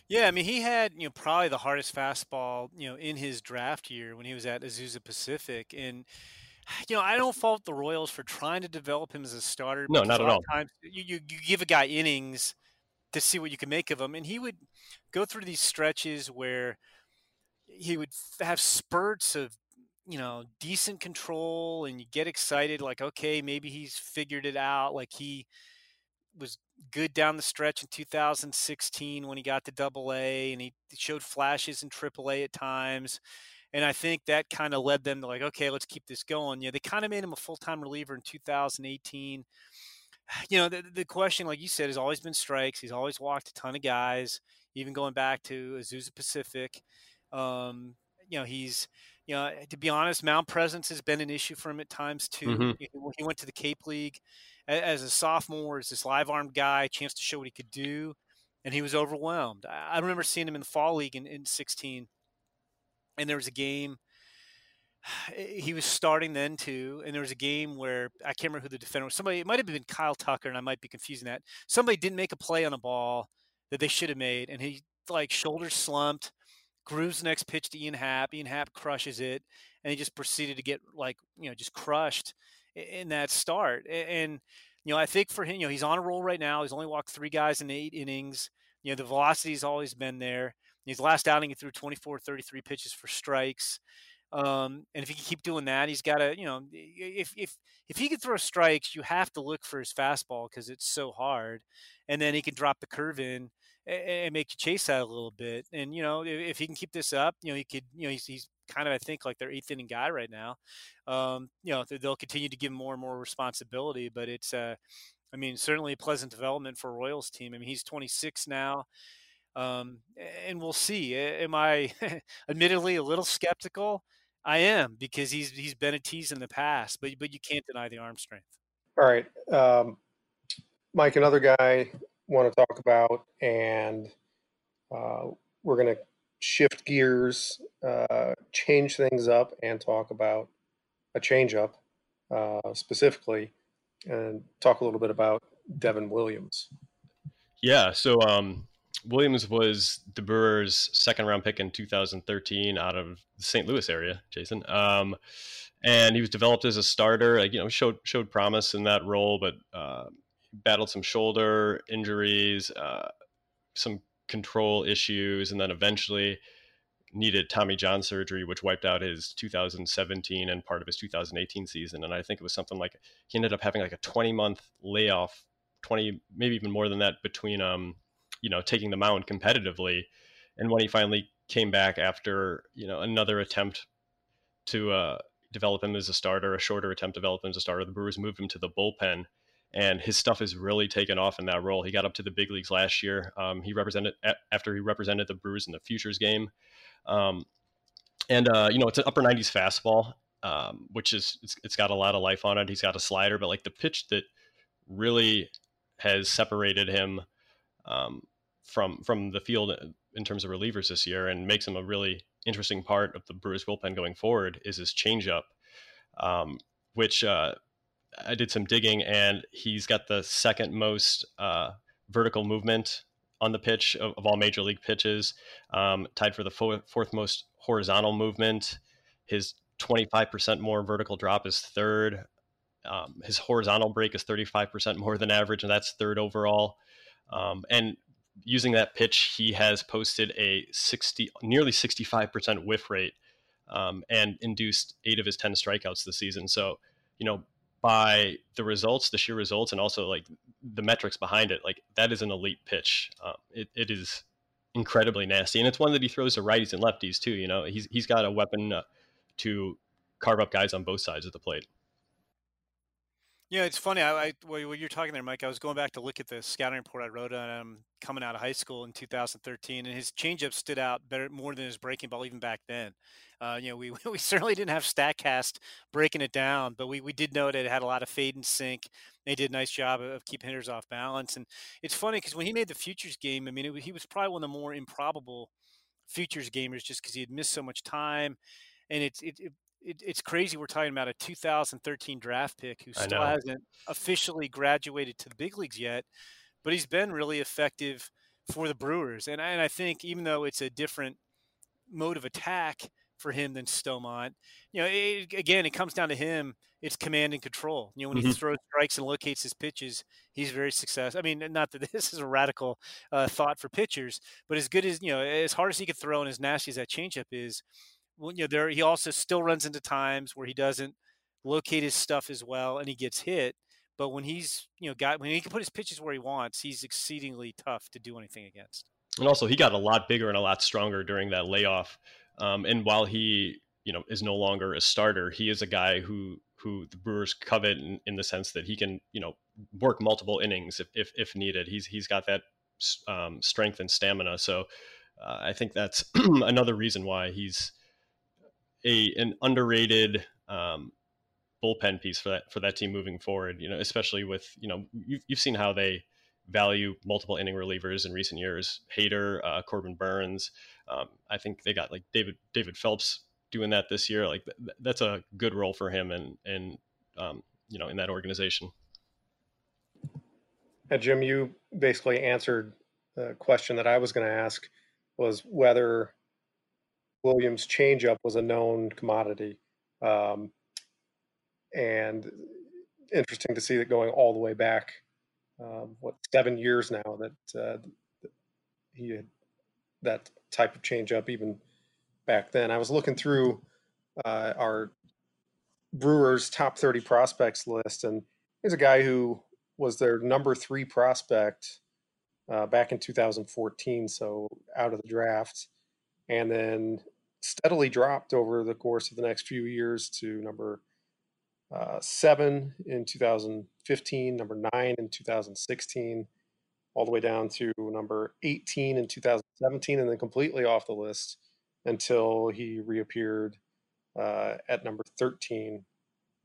Yeah, I mean, he had you know probably the hardest fastball you know in his draft year when he was at Azusa Pacific, and you know I don't fault the Royals for trying to develop him as a starter. No, not at all. Times you, you you give a guy innings to see what you can make of him, and he would go through these stretches where he would have spurts of you know decent control, and you get excited like okay maybe he's figured it out, like he was good down the stretch in 2016 when he got to double A and he showed flashes in triple A at times. And I think that kind of led them to like, okay, let's keep this going. Yeah, they kind of made him a full time reliever in 2018. you know, the, the question, like you said, has always been strikes. He's always walked a ton of guys, even going back to Azusa Pacific. Um, you know, he's, you know, to be honest, mound presence has been an issue for him at times too. Mm-hmm. He went to the Cape League as a sophomore, as this live armed guy, chance to show what he could do, and he was overwhelmed. I remember seeing him in the fall league in, in 16, and there was a game eh, he was starting then too, and there was a game where I can't remember who the defender was. Somebody, it might have been Kyle Tucker, and I might be confusing that. Somebody didn't make a play on a ball that they should have made, and he like shoulders slumped, grooves the next pitch to Ian Happ. Ian Happ crushes it, and he just proceeded to get like you know just crushed in that start. And you know, I think for him, you know, he's on a roll right now. He's only walked three guys in eight innings. You know, the velocity's always been there. His last outing, he threw 24, 33 pitches for strikes. Um, and if he can keep doing that, he's got to, you know, if if if he can throw strikes, you have to look for his fastball because it's so hard, and then he can drop the curve in and, make you chase that a little bit. And you know, if, if, he can keep this up, you know, he could, you know, he's, he's kind of I think like their eighth inning guy right now. Um, you know, they'll continue to give him more and more responsibility, but it's, uh, I mean, certainly a pleasant development for Royals team. I mean, he's 26 now. Um, and we'll see. Am I, admittedly, a little skeptical? I am because he's he's been a tease in the past, but but you can't deny the arm strength. All right, um, Mike, another guy want to talk about, and uh, we're going to shift gears, uh, change things up, and talk about a changeup uh, specifically, and talk a little bit about Devin Williams. Yeah, so um, Williams was the Brewers' second round pick in 2013 out of the St. Louis area, Jason. Um, and he was developed as a starter. Like, you know, showed showed promise in that role, but uh, battled some shoulder injuries, uh, some control issues, and then eventually needed Tommy John surgery, which wiped out his 2017 and part of his 2018 season. And I think it was something like he ended up having like a 20 month layoff, 20 maybe even more than that between um you know taking the mound competitively. And when he finally came back after you know another attempt to uh, develop him as a starter, a shorter attempt to develop him as a starter, the Brewers moved him to the bullpen. And his stuff has really taken off in that role. He got up to the big leagues last year. Um, he represented after he represented the Brewers in the Futures game, um, and uh, you know it's an upper 90s fastball, um, which is it's, it's got a lot of life on it. He's got a slider, but like the pitch that really has separated him um, from from the field in terms of relievers this year and makes him a really interesting part of the Brewers bullpen going forward is his changeup, um, which uh, I did some digging and he's got the second most uh, vertical movement on the pitch of, of all major league pitches, um, tied for the fo- fourth most horizontal movement. His 25% more vertical drop is third. Um, his horizontal break is 35% more than average, and that's third overall. Um, and using that pitch, he has posted a 60, nearly 65% whiff rate um, and induced eight of his 10 strikeouts this season. So, you know, by the results, the sheer results, and also like the metrics behind it, like that is an elite pitch. Um, it, it is incredibly nasty, and it's one that he throws to righties and lefties too. You know, he's he's got a weapon uh, to carve up guys on both sides of the plate. Yeah, it's funny. I, I when you're talking there, Mike, I was going back to look at the scouting report I wrote on him coming out of high school in 2013, and his changeup stood out better more than his breaking ball even back then. Uh, you know, we we certainly didn't have Statcast breaking it down, but we, we did know that it had a lot of fade and sink. They did a nice job of, keeping hitters off balance, and it's funny because when he made the futures game, I mean, it, he was probably one of the more improbable futures gamers just because he had missed so much time, and it's it, it it, it's crazy. We're talking about a 2013 draft pick who still hasn't officially graduated to the big leagues yet, but he's been really effective for the Brewers. And, and I think even though it's a different mode of attack for him than Staumont, you know, it, again, it comes down to him. It's command and control. You know, when mm-hmm. he throws strikes and locates his pitches, he's very successful. I mean, not that this is a radical uh, thought for pitchers, but as good as you know, as hard as he could throw and as nasty as that changeup is, you know, there he also still runs into times where he doesn't locate his stuff as well and he gets hit. But when he's, you know, got when he can put his pitches where he wants, he's exceedingly tough to do anything against. And also, he got a lot bigger and a lot stronger during that layoff. Um, and while he, you know, is no longer a starter, he is a guy who who the Brewers covet in, in, the sense that he can, you know, work multiple innings if if, if needed. He's he's got that um, strength and stamina. So uh, I think that's another reason why he's a an underrated um, bullpen piece for that for that team moving forward. You know, especially with you know you've you've seen how they value multiple inning relievers in recent years. Hader, uh, Corbin Burnes. Um, I think they got like David David Phelps doing that this year. Like th- that's a good role for him and and um, you know in that organization. And Jim, you basically answered the question that I was going to ask was whether Williams' changeup was a known commodity. Um, and interesting to see that going all the way back, um, what seven years now that, uh, he had that type of changeup even back then. I was looking through uh, our Brewers top 30 prospects list, and he's a guy who was their number three prospect uh, back in 2014, so out of the draft, and then steadily dropped over the course of the next few years to number uh, seven in 2015, number nine in 2016, all the way down to number 18 in 2017, and then completely off the list until he reappeared uh, at number 13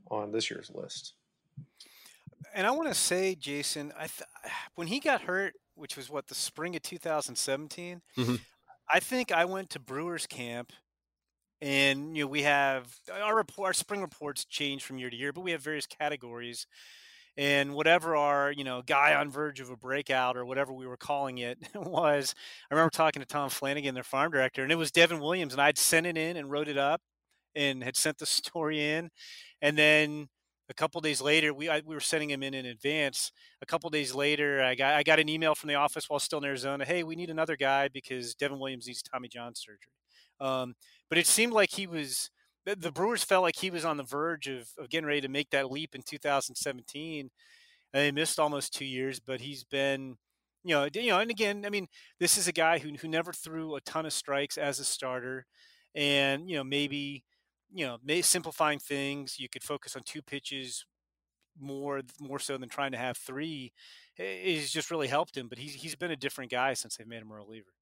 on this year's list. And I want to say, Jason, I th- when he got hurt, which was what the spring of 2017, mm-hmm. I think I went to Brewers camp and you know we have our report our spring reports change from year to year but we have various categories and whatever our you know guy on verge of a breakout or whatever we were calling it was i remember talking to tom flanagan their farm director and it was devin williams and i'd sent it in and wrote it up and had sent the story in and then a couple days later we I, we were sending him in in advance. A couple days later i got i got an email from the office while still in arizona hey we need another guy because devin williams needs tommy john surgery. Um, but it seemed like he was the, the, Brewers felt like he was on the verge of, of getting ready to make that leap in 2017. And they missed almost two years, but he's been, you know, you know, and again, I mean, this is a guy who who never threw a ton of strikes as a starter, and you know, maybe, you know, may simplifying things. You could focus on two pitches more more so than trying to have three. It's just really helped him. But he's he's been a different guy since they've made him a reliever.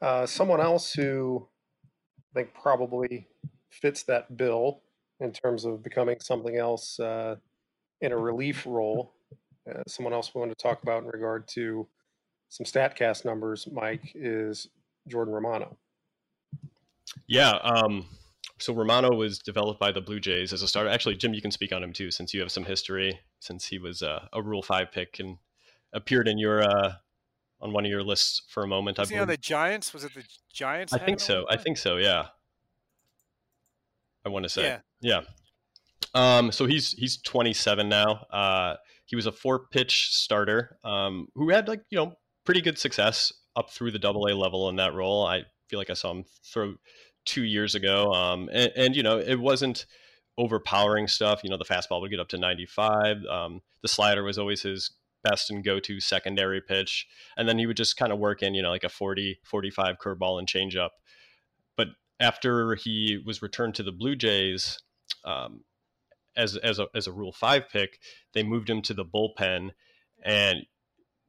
Uh, someone else who I think probably fits that bill in terms of becoming something else uh, in a relief role. Uh, someone else we want to talk about in regard to some StatCast numbers, Mike, is Jordan Romano. Yeah. Um, so Romano was developed by the Blue Jays as a starter. Actually, Jim, you can speak on him too, since you have some history, since he was uh, a Rule Five pick and appeared in your uh, on one of your lists for a moment. Was I he on the Giants? Was it the Giants? I think so. I think so. Yeah. I want to say. Yeah. Yeah. Um, so he's he's 27 now. Uh, he was a four pitch starter um, who had like you know pretty good success up through the Double A level in that role. I feel like I saw him throw two years ago, um, and, and, you know it wasn't overpowering stuff. You know the fastball would get up to 95. Um, the slider was always his best and go to secondary pitch. And then he would just kind of work in, you know, like a 40, 45 curveball and changeup. But after he was returned to the Blue Jays, um, as, as, a, as a Rule 5 pick, they moved him to the bullpen. And,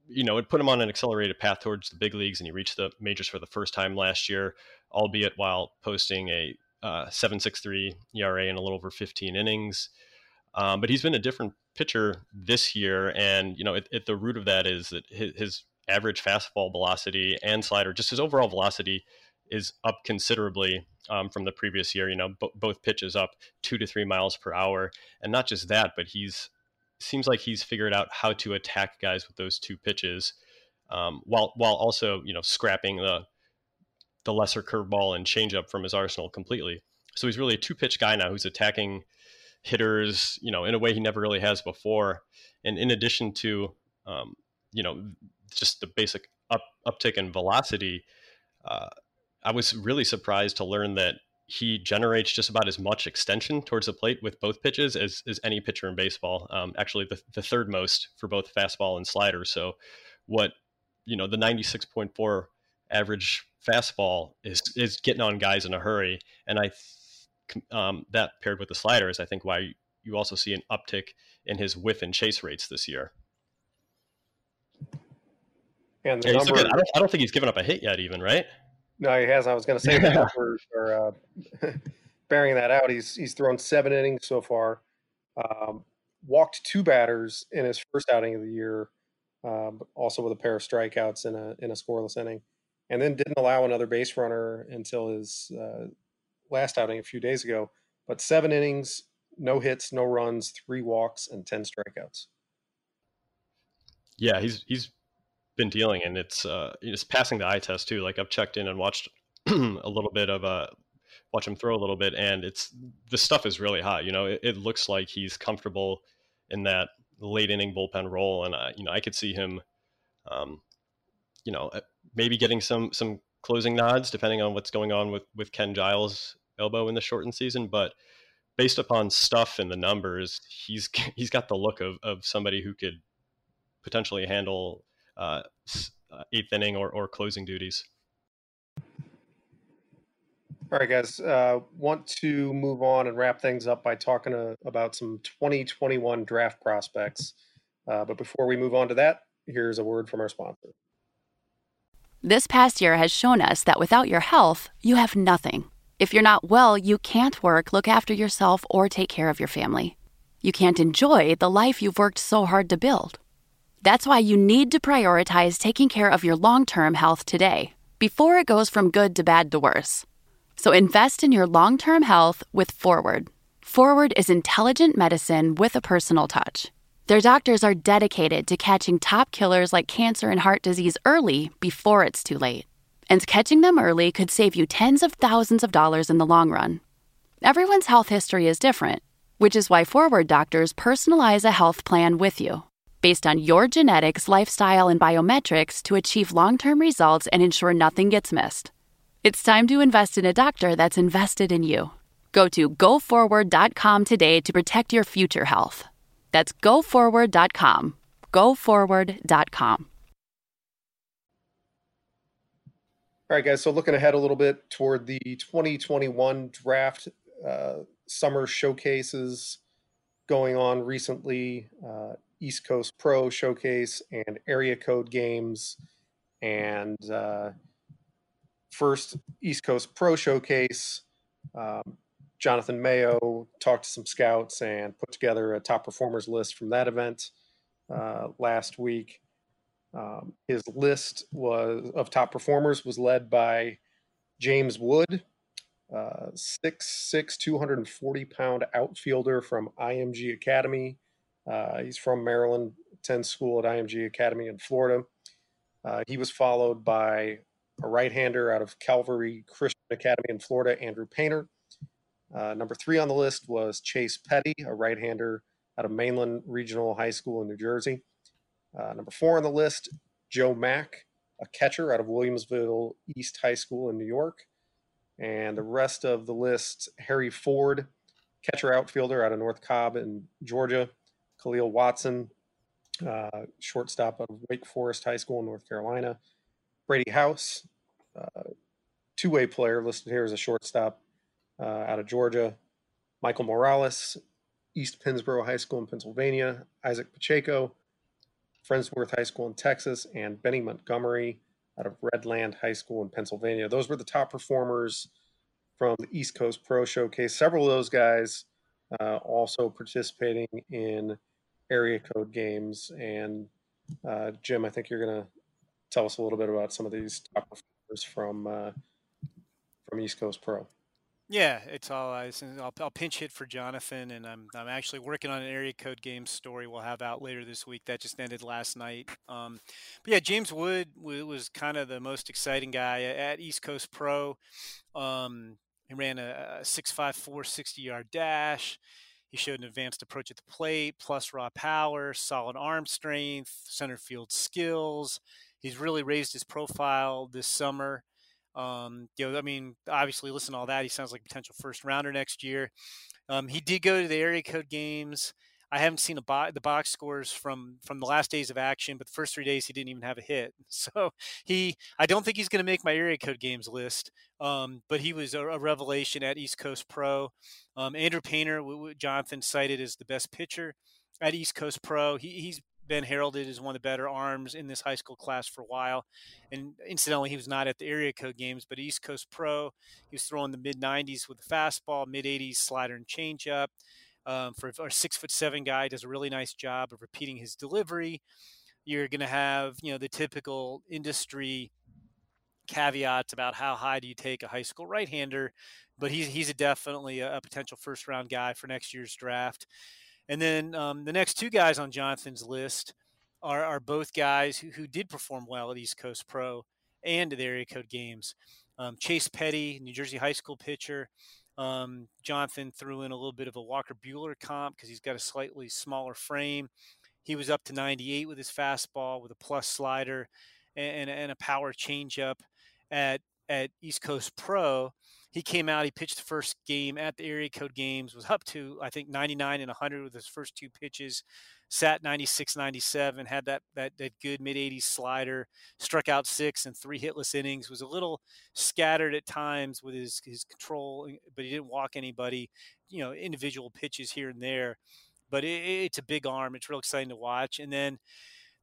you know, it put him on an accelerated path towards the big leagues. And he reached the majors for the first time last year, albeit while posting a uh, 7.63 ERA in a little over 15 innings. Um, but he's been a different pitcher this year, and you know, at, at the root of that is that his, his, average fastball velocity and slider, just his overall velocity, is up considerably um, from the previous year. You know, b- both pitches up two to three miles per hour, and not just that, but he's seems like he's figured out how to attack guys with those two pitches, um, while while also you know scrapping the the lesser curveball and changeup from his arsenal completely. So he's really a two pitch guy now who's attacking hitters, you know, in a way he never really has before. And in addition to, um, you know, just the basic up, uptick in velocity, uh, I was really surprised to learn that he generates just about as much extension towards the plate with both pitches as, as any pitcher in baseball. Um, actually, the, the third most for both fastball and slider. So, what you know, the 96.4 average fastball is is getting on guys in a hurry, and I um, that paired with the slider is, I think, why you also see an uptick in his whiff and chase rates this year. And the yeah, number, looking, I, don't, I don't think he's given up a hit yet, even right? no, he has. I was going to say the numbers are uh, bearing that out. He's he's thrown seven innings so far, um, walked two batters in his first outing of the year, um, also with a pair of strikeouts in a in a scoreless inning, and then didn't allow another base runner until his uh, last outing a few days ago. But seven innings, no hits, no runs, three walks, and ten strikeouts. Yeah, he's he's been dealing, and it's uh, it's passing the eye test too. Like I've checked in and watched a little bit of uh, watch him throw a little bit, and it's the stuff is really hot. You know, it, it looks like he's comfortable in that late inning bullpen role, and uh, you know, I could see him, um, you know, uh, maybe getting some some closing nods depending on what's going on with with Ken Giles' elbow in the shortened season, but. Based upon stuff and the numbers, he's he's got the look of, of somebody who could potentially handle uh, uh, eighth inning or, or closing duties. All right, guys. Uh, want to move on and wrap things up by talking uh, about some 2021 draft prospects. Uh, but before we move on to that, here's a word from our sponsor. This past year has shown us that without your health, you have nothing. If you're not well, you can't work, look after yourself, or take care of your family. You can't enjoy the life you've worked so hard to build. That's why you need to prioritize taking care of your long term health today, before it goes from good to bad to worse. So invest in your long term health with Forward. Forward is intelligent medicine with a personal touch. Their doctors are dedicated to catching top killers like cancer and heart disease early before it's too late. And catching them early could save you tens of thousands of dollars in the long run. Everyone's health history is different, which is why Forward doctors personalize a health plan with you based on your genetics, lifestyle, and biometrics to achieve long term results and ensure nothing gets missed. It's time to invest in a doctor that's invested in you. Go to goforward.com today to protect your future health. That's goforward.com. Goforward.com. All right, guys. So looking ahead a little bit toward the 2021 draft, uh, summer showcases going on recently, uh, East Coast Pro Showcase and Area Code Games, and uh, first East Coast Pro Showcase. Um, Jonathan Mayo talked to some scouts and put together a top performers list from that event uh, last week. Um, his list was of top performers was led by James Wood, uh, 6'6", 240 pound outfielder from IMG Academy. Uh, he's from Maryland, attends school at IMG Academy in Florida. Uh, he was followed by a right-hander out of Calvary Christian Academy in Florida, Andrew Painter. Uh, number three on the list was Chase Petty, a right-hander out of Mainland Regional High School in New Jersey. Uh, number four on the list, Joe Mack, a catcher out of Williamsville East High School in New York. And the rest of the list, Harry Ford, catcher outfielder out of North Cobb in Georgia. Khalil Watson, uh, shortstop of Wake Forest High School in North Carolina. Brady House, uh, two way player listed here as a shortstop uh, out of Georgia. Michael Morales, East Pennsboro High School in Pennsylvania. Isaac Pacheco, Friendswood High School in Texas, and Benny Montgomery out of Redland High School in Pennsylvania. Those were the top performers from the East Coast Pro Showcase. Several of those guys uh, also participating in area code games. And uh, Jim, I think you're going to tell us a little bit about some of these top performers from uh, from East Coast Pro. Yeah, it's all eyes. And I'll, I'll pinch hit for Jonathan, and I'm I'm actually working on an area code game story we'll have out later this week. That just ended last night. Um, but yeah, James Wood was kind of the most exciting guy at East Coast Pro. Um, he ran a, a 6.54 60 yard dash. He showed an advanced approach at the plate, plus raw power, solid arm strength, center field skills. He's really raised his profile this summer. Um, you know, I mean, obviously, listen to all that. He sounds like a potential first rounder next year. Um, he did go to the area code games. I haven't seen bo- the box scores from from the last days of action, but the first three days he didn't even have a hit. So he, I don't think he's going to make my area code games list. Um, but he was a, a, revelation at East Coast Pro. Um, Andrew Painter, w- w- Jonathan cited as the best pitcher at East Coast Pro. He, he's been heralded as one of the better arms in this high school class for a while. And incidentally, he was not at the area code games, but East Coast Pro, he was throwing the mid 90s with the fastball, mid 80s slider and changeup. Um, for a six foot seven guy, does a really nice job of repeating his delivery. You're going to have, you know, the typical industry caveats about how high do you take a high school right hander, but he's he's a definitely a, a potential first round guy for next year's draft. And then um, the next two guys on Jonathan's list are, are both guys who, who did perform well at East Coast Pro and the area code games. Um, Chase Petty, New Jersey high school pitcher. Um, Jonathan threw in a little bit of a Walker Buehler comp because he's got a slightly smaller frame. He was up to 98 with his fastball with a plus slider and, and, and a power changeup at at East Coast Pro he came out, he pitched the first game at the area code games, was up to, I think, 99 and 100 with his first two pitches, sat 96, 97, had that, that, that good mid 80s slider, struck out six and three hitless innings, was a little scattered at times with his, his control, eh, but he didn't walk anybody, you know, individual pitches here and there. But it, it's a big arm. It's real exciting to watch. And then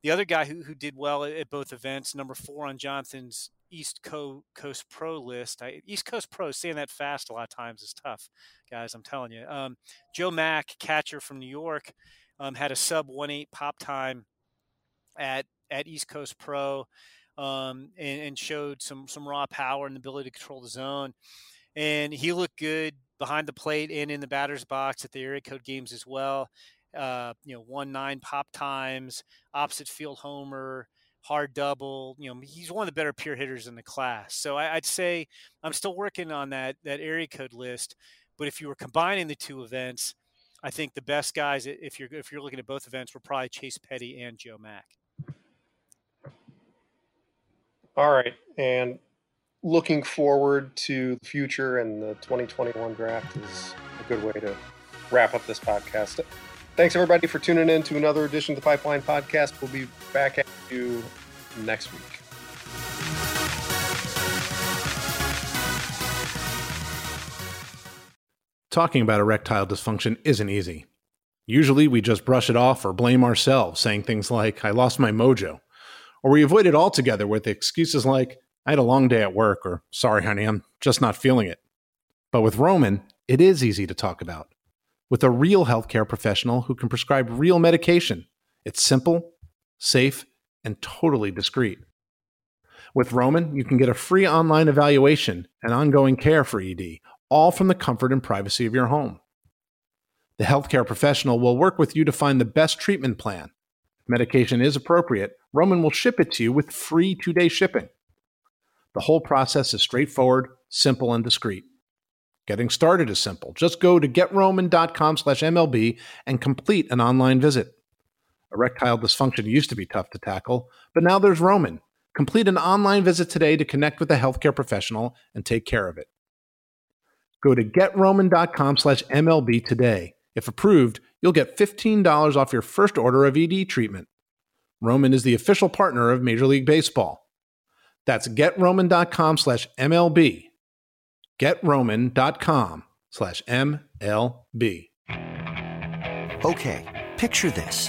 the other guy who, who did well at both events, number four on Jonathan's East Coast Pro list. I, East Coast Pro saying that fast a lot of times is tough, guys. I'm telling you. Um, Joe Mack, catcher from New York, um, had a sub one eight pop time at at East Coast Pro, um, and, and, showed some some raw power and the ability to control the zone. And he looked good behind the plate and in the batter's box at the area code games as well. Uh, you know, one nine pop times, opposite field homer hard double. You know, he's one of the better pure hitters in the class. So I, would say I'm still working on that that area code list. But if you were combining the two events, I think the best guys, if you're if you're looking at both events, were probably Chase Petty and Joe Mack. All right, and looking forward to the future and the 2021 draft is a good way to wrap up this podcast. Thanks everybody for tuning in to another edition of the Pipeline Podcast. We'll be back at you next week. Talking about erectile dysfunction isn't easy. Usually we just brush it off or blame ourselves, saying things like, I lost my mojo. Or we avoid it altogether with excuses like, I had a long day at work, or sorry, honey, I'm just not feeling it. But with Roman, it is easy to talk about with a real healthcare professional who can prescribe real medication. It's simple, safe, and totally discreet. With Roman, you can get a free online evaluation and ongoing care for ED, all from the comfort and privacy of your home. The healthcare professional will work with you to find the best treatment plan. If medication is appropriate, Roman will ship it to you with free two day shipping. The whole process is straightforward, simple, and discreet. Getting started is simple. Just go to getroman.com slash MLB and complete an online visit. Erectile dysfunction used to be tough to tackle, but now there's Roman. Complete an online visit today to connect with a healthcare professional and take care of it. Go to getroman.com slash MLB today. If approved, you'll get $15 off your first order of ED treatment. Roman is the official partner of Major League Baseball. That's getroman.com slash MLB getroman.com slash MLB. Okay, picture this.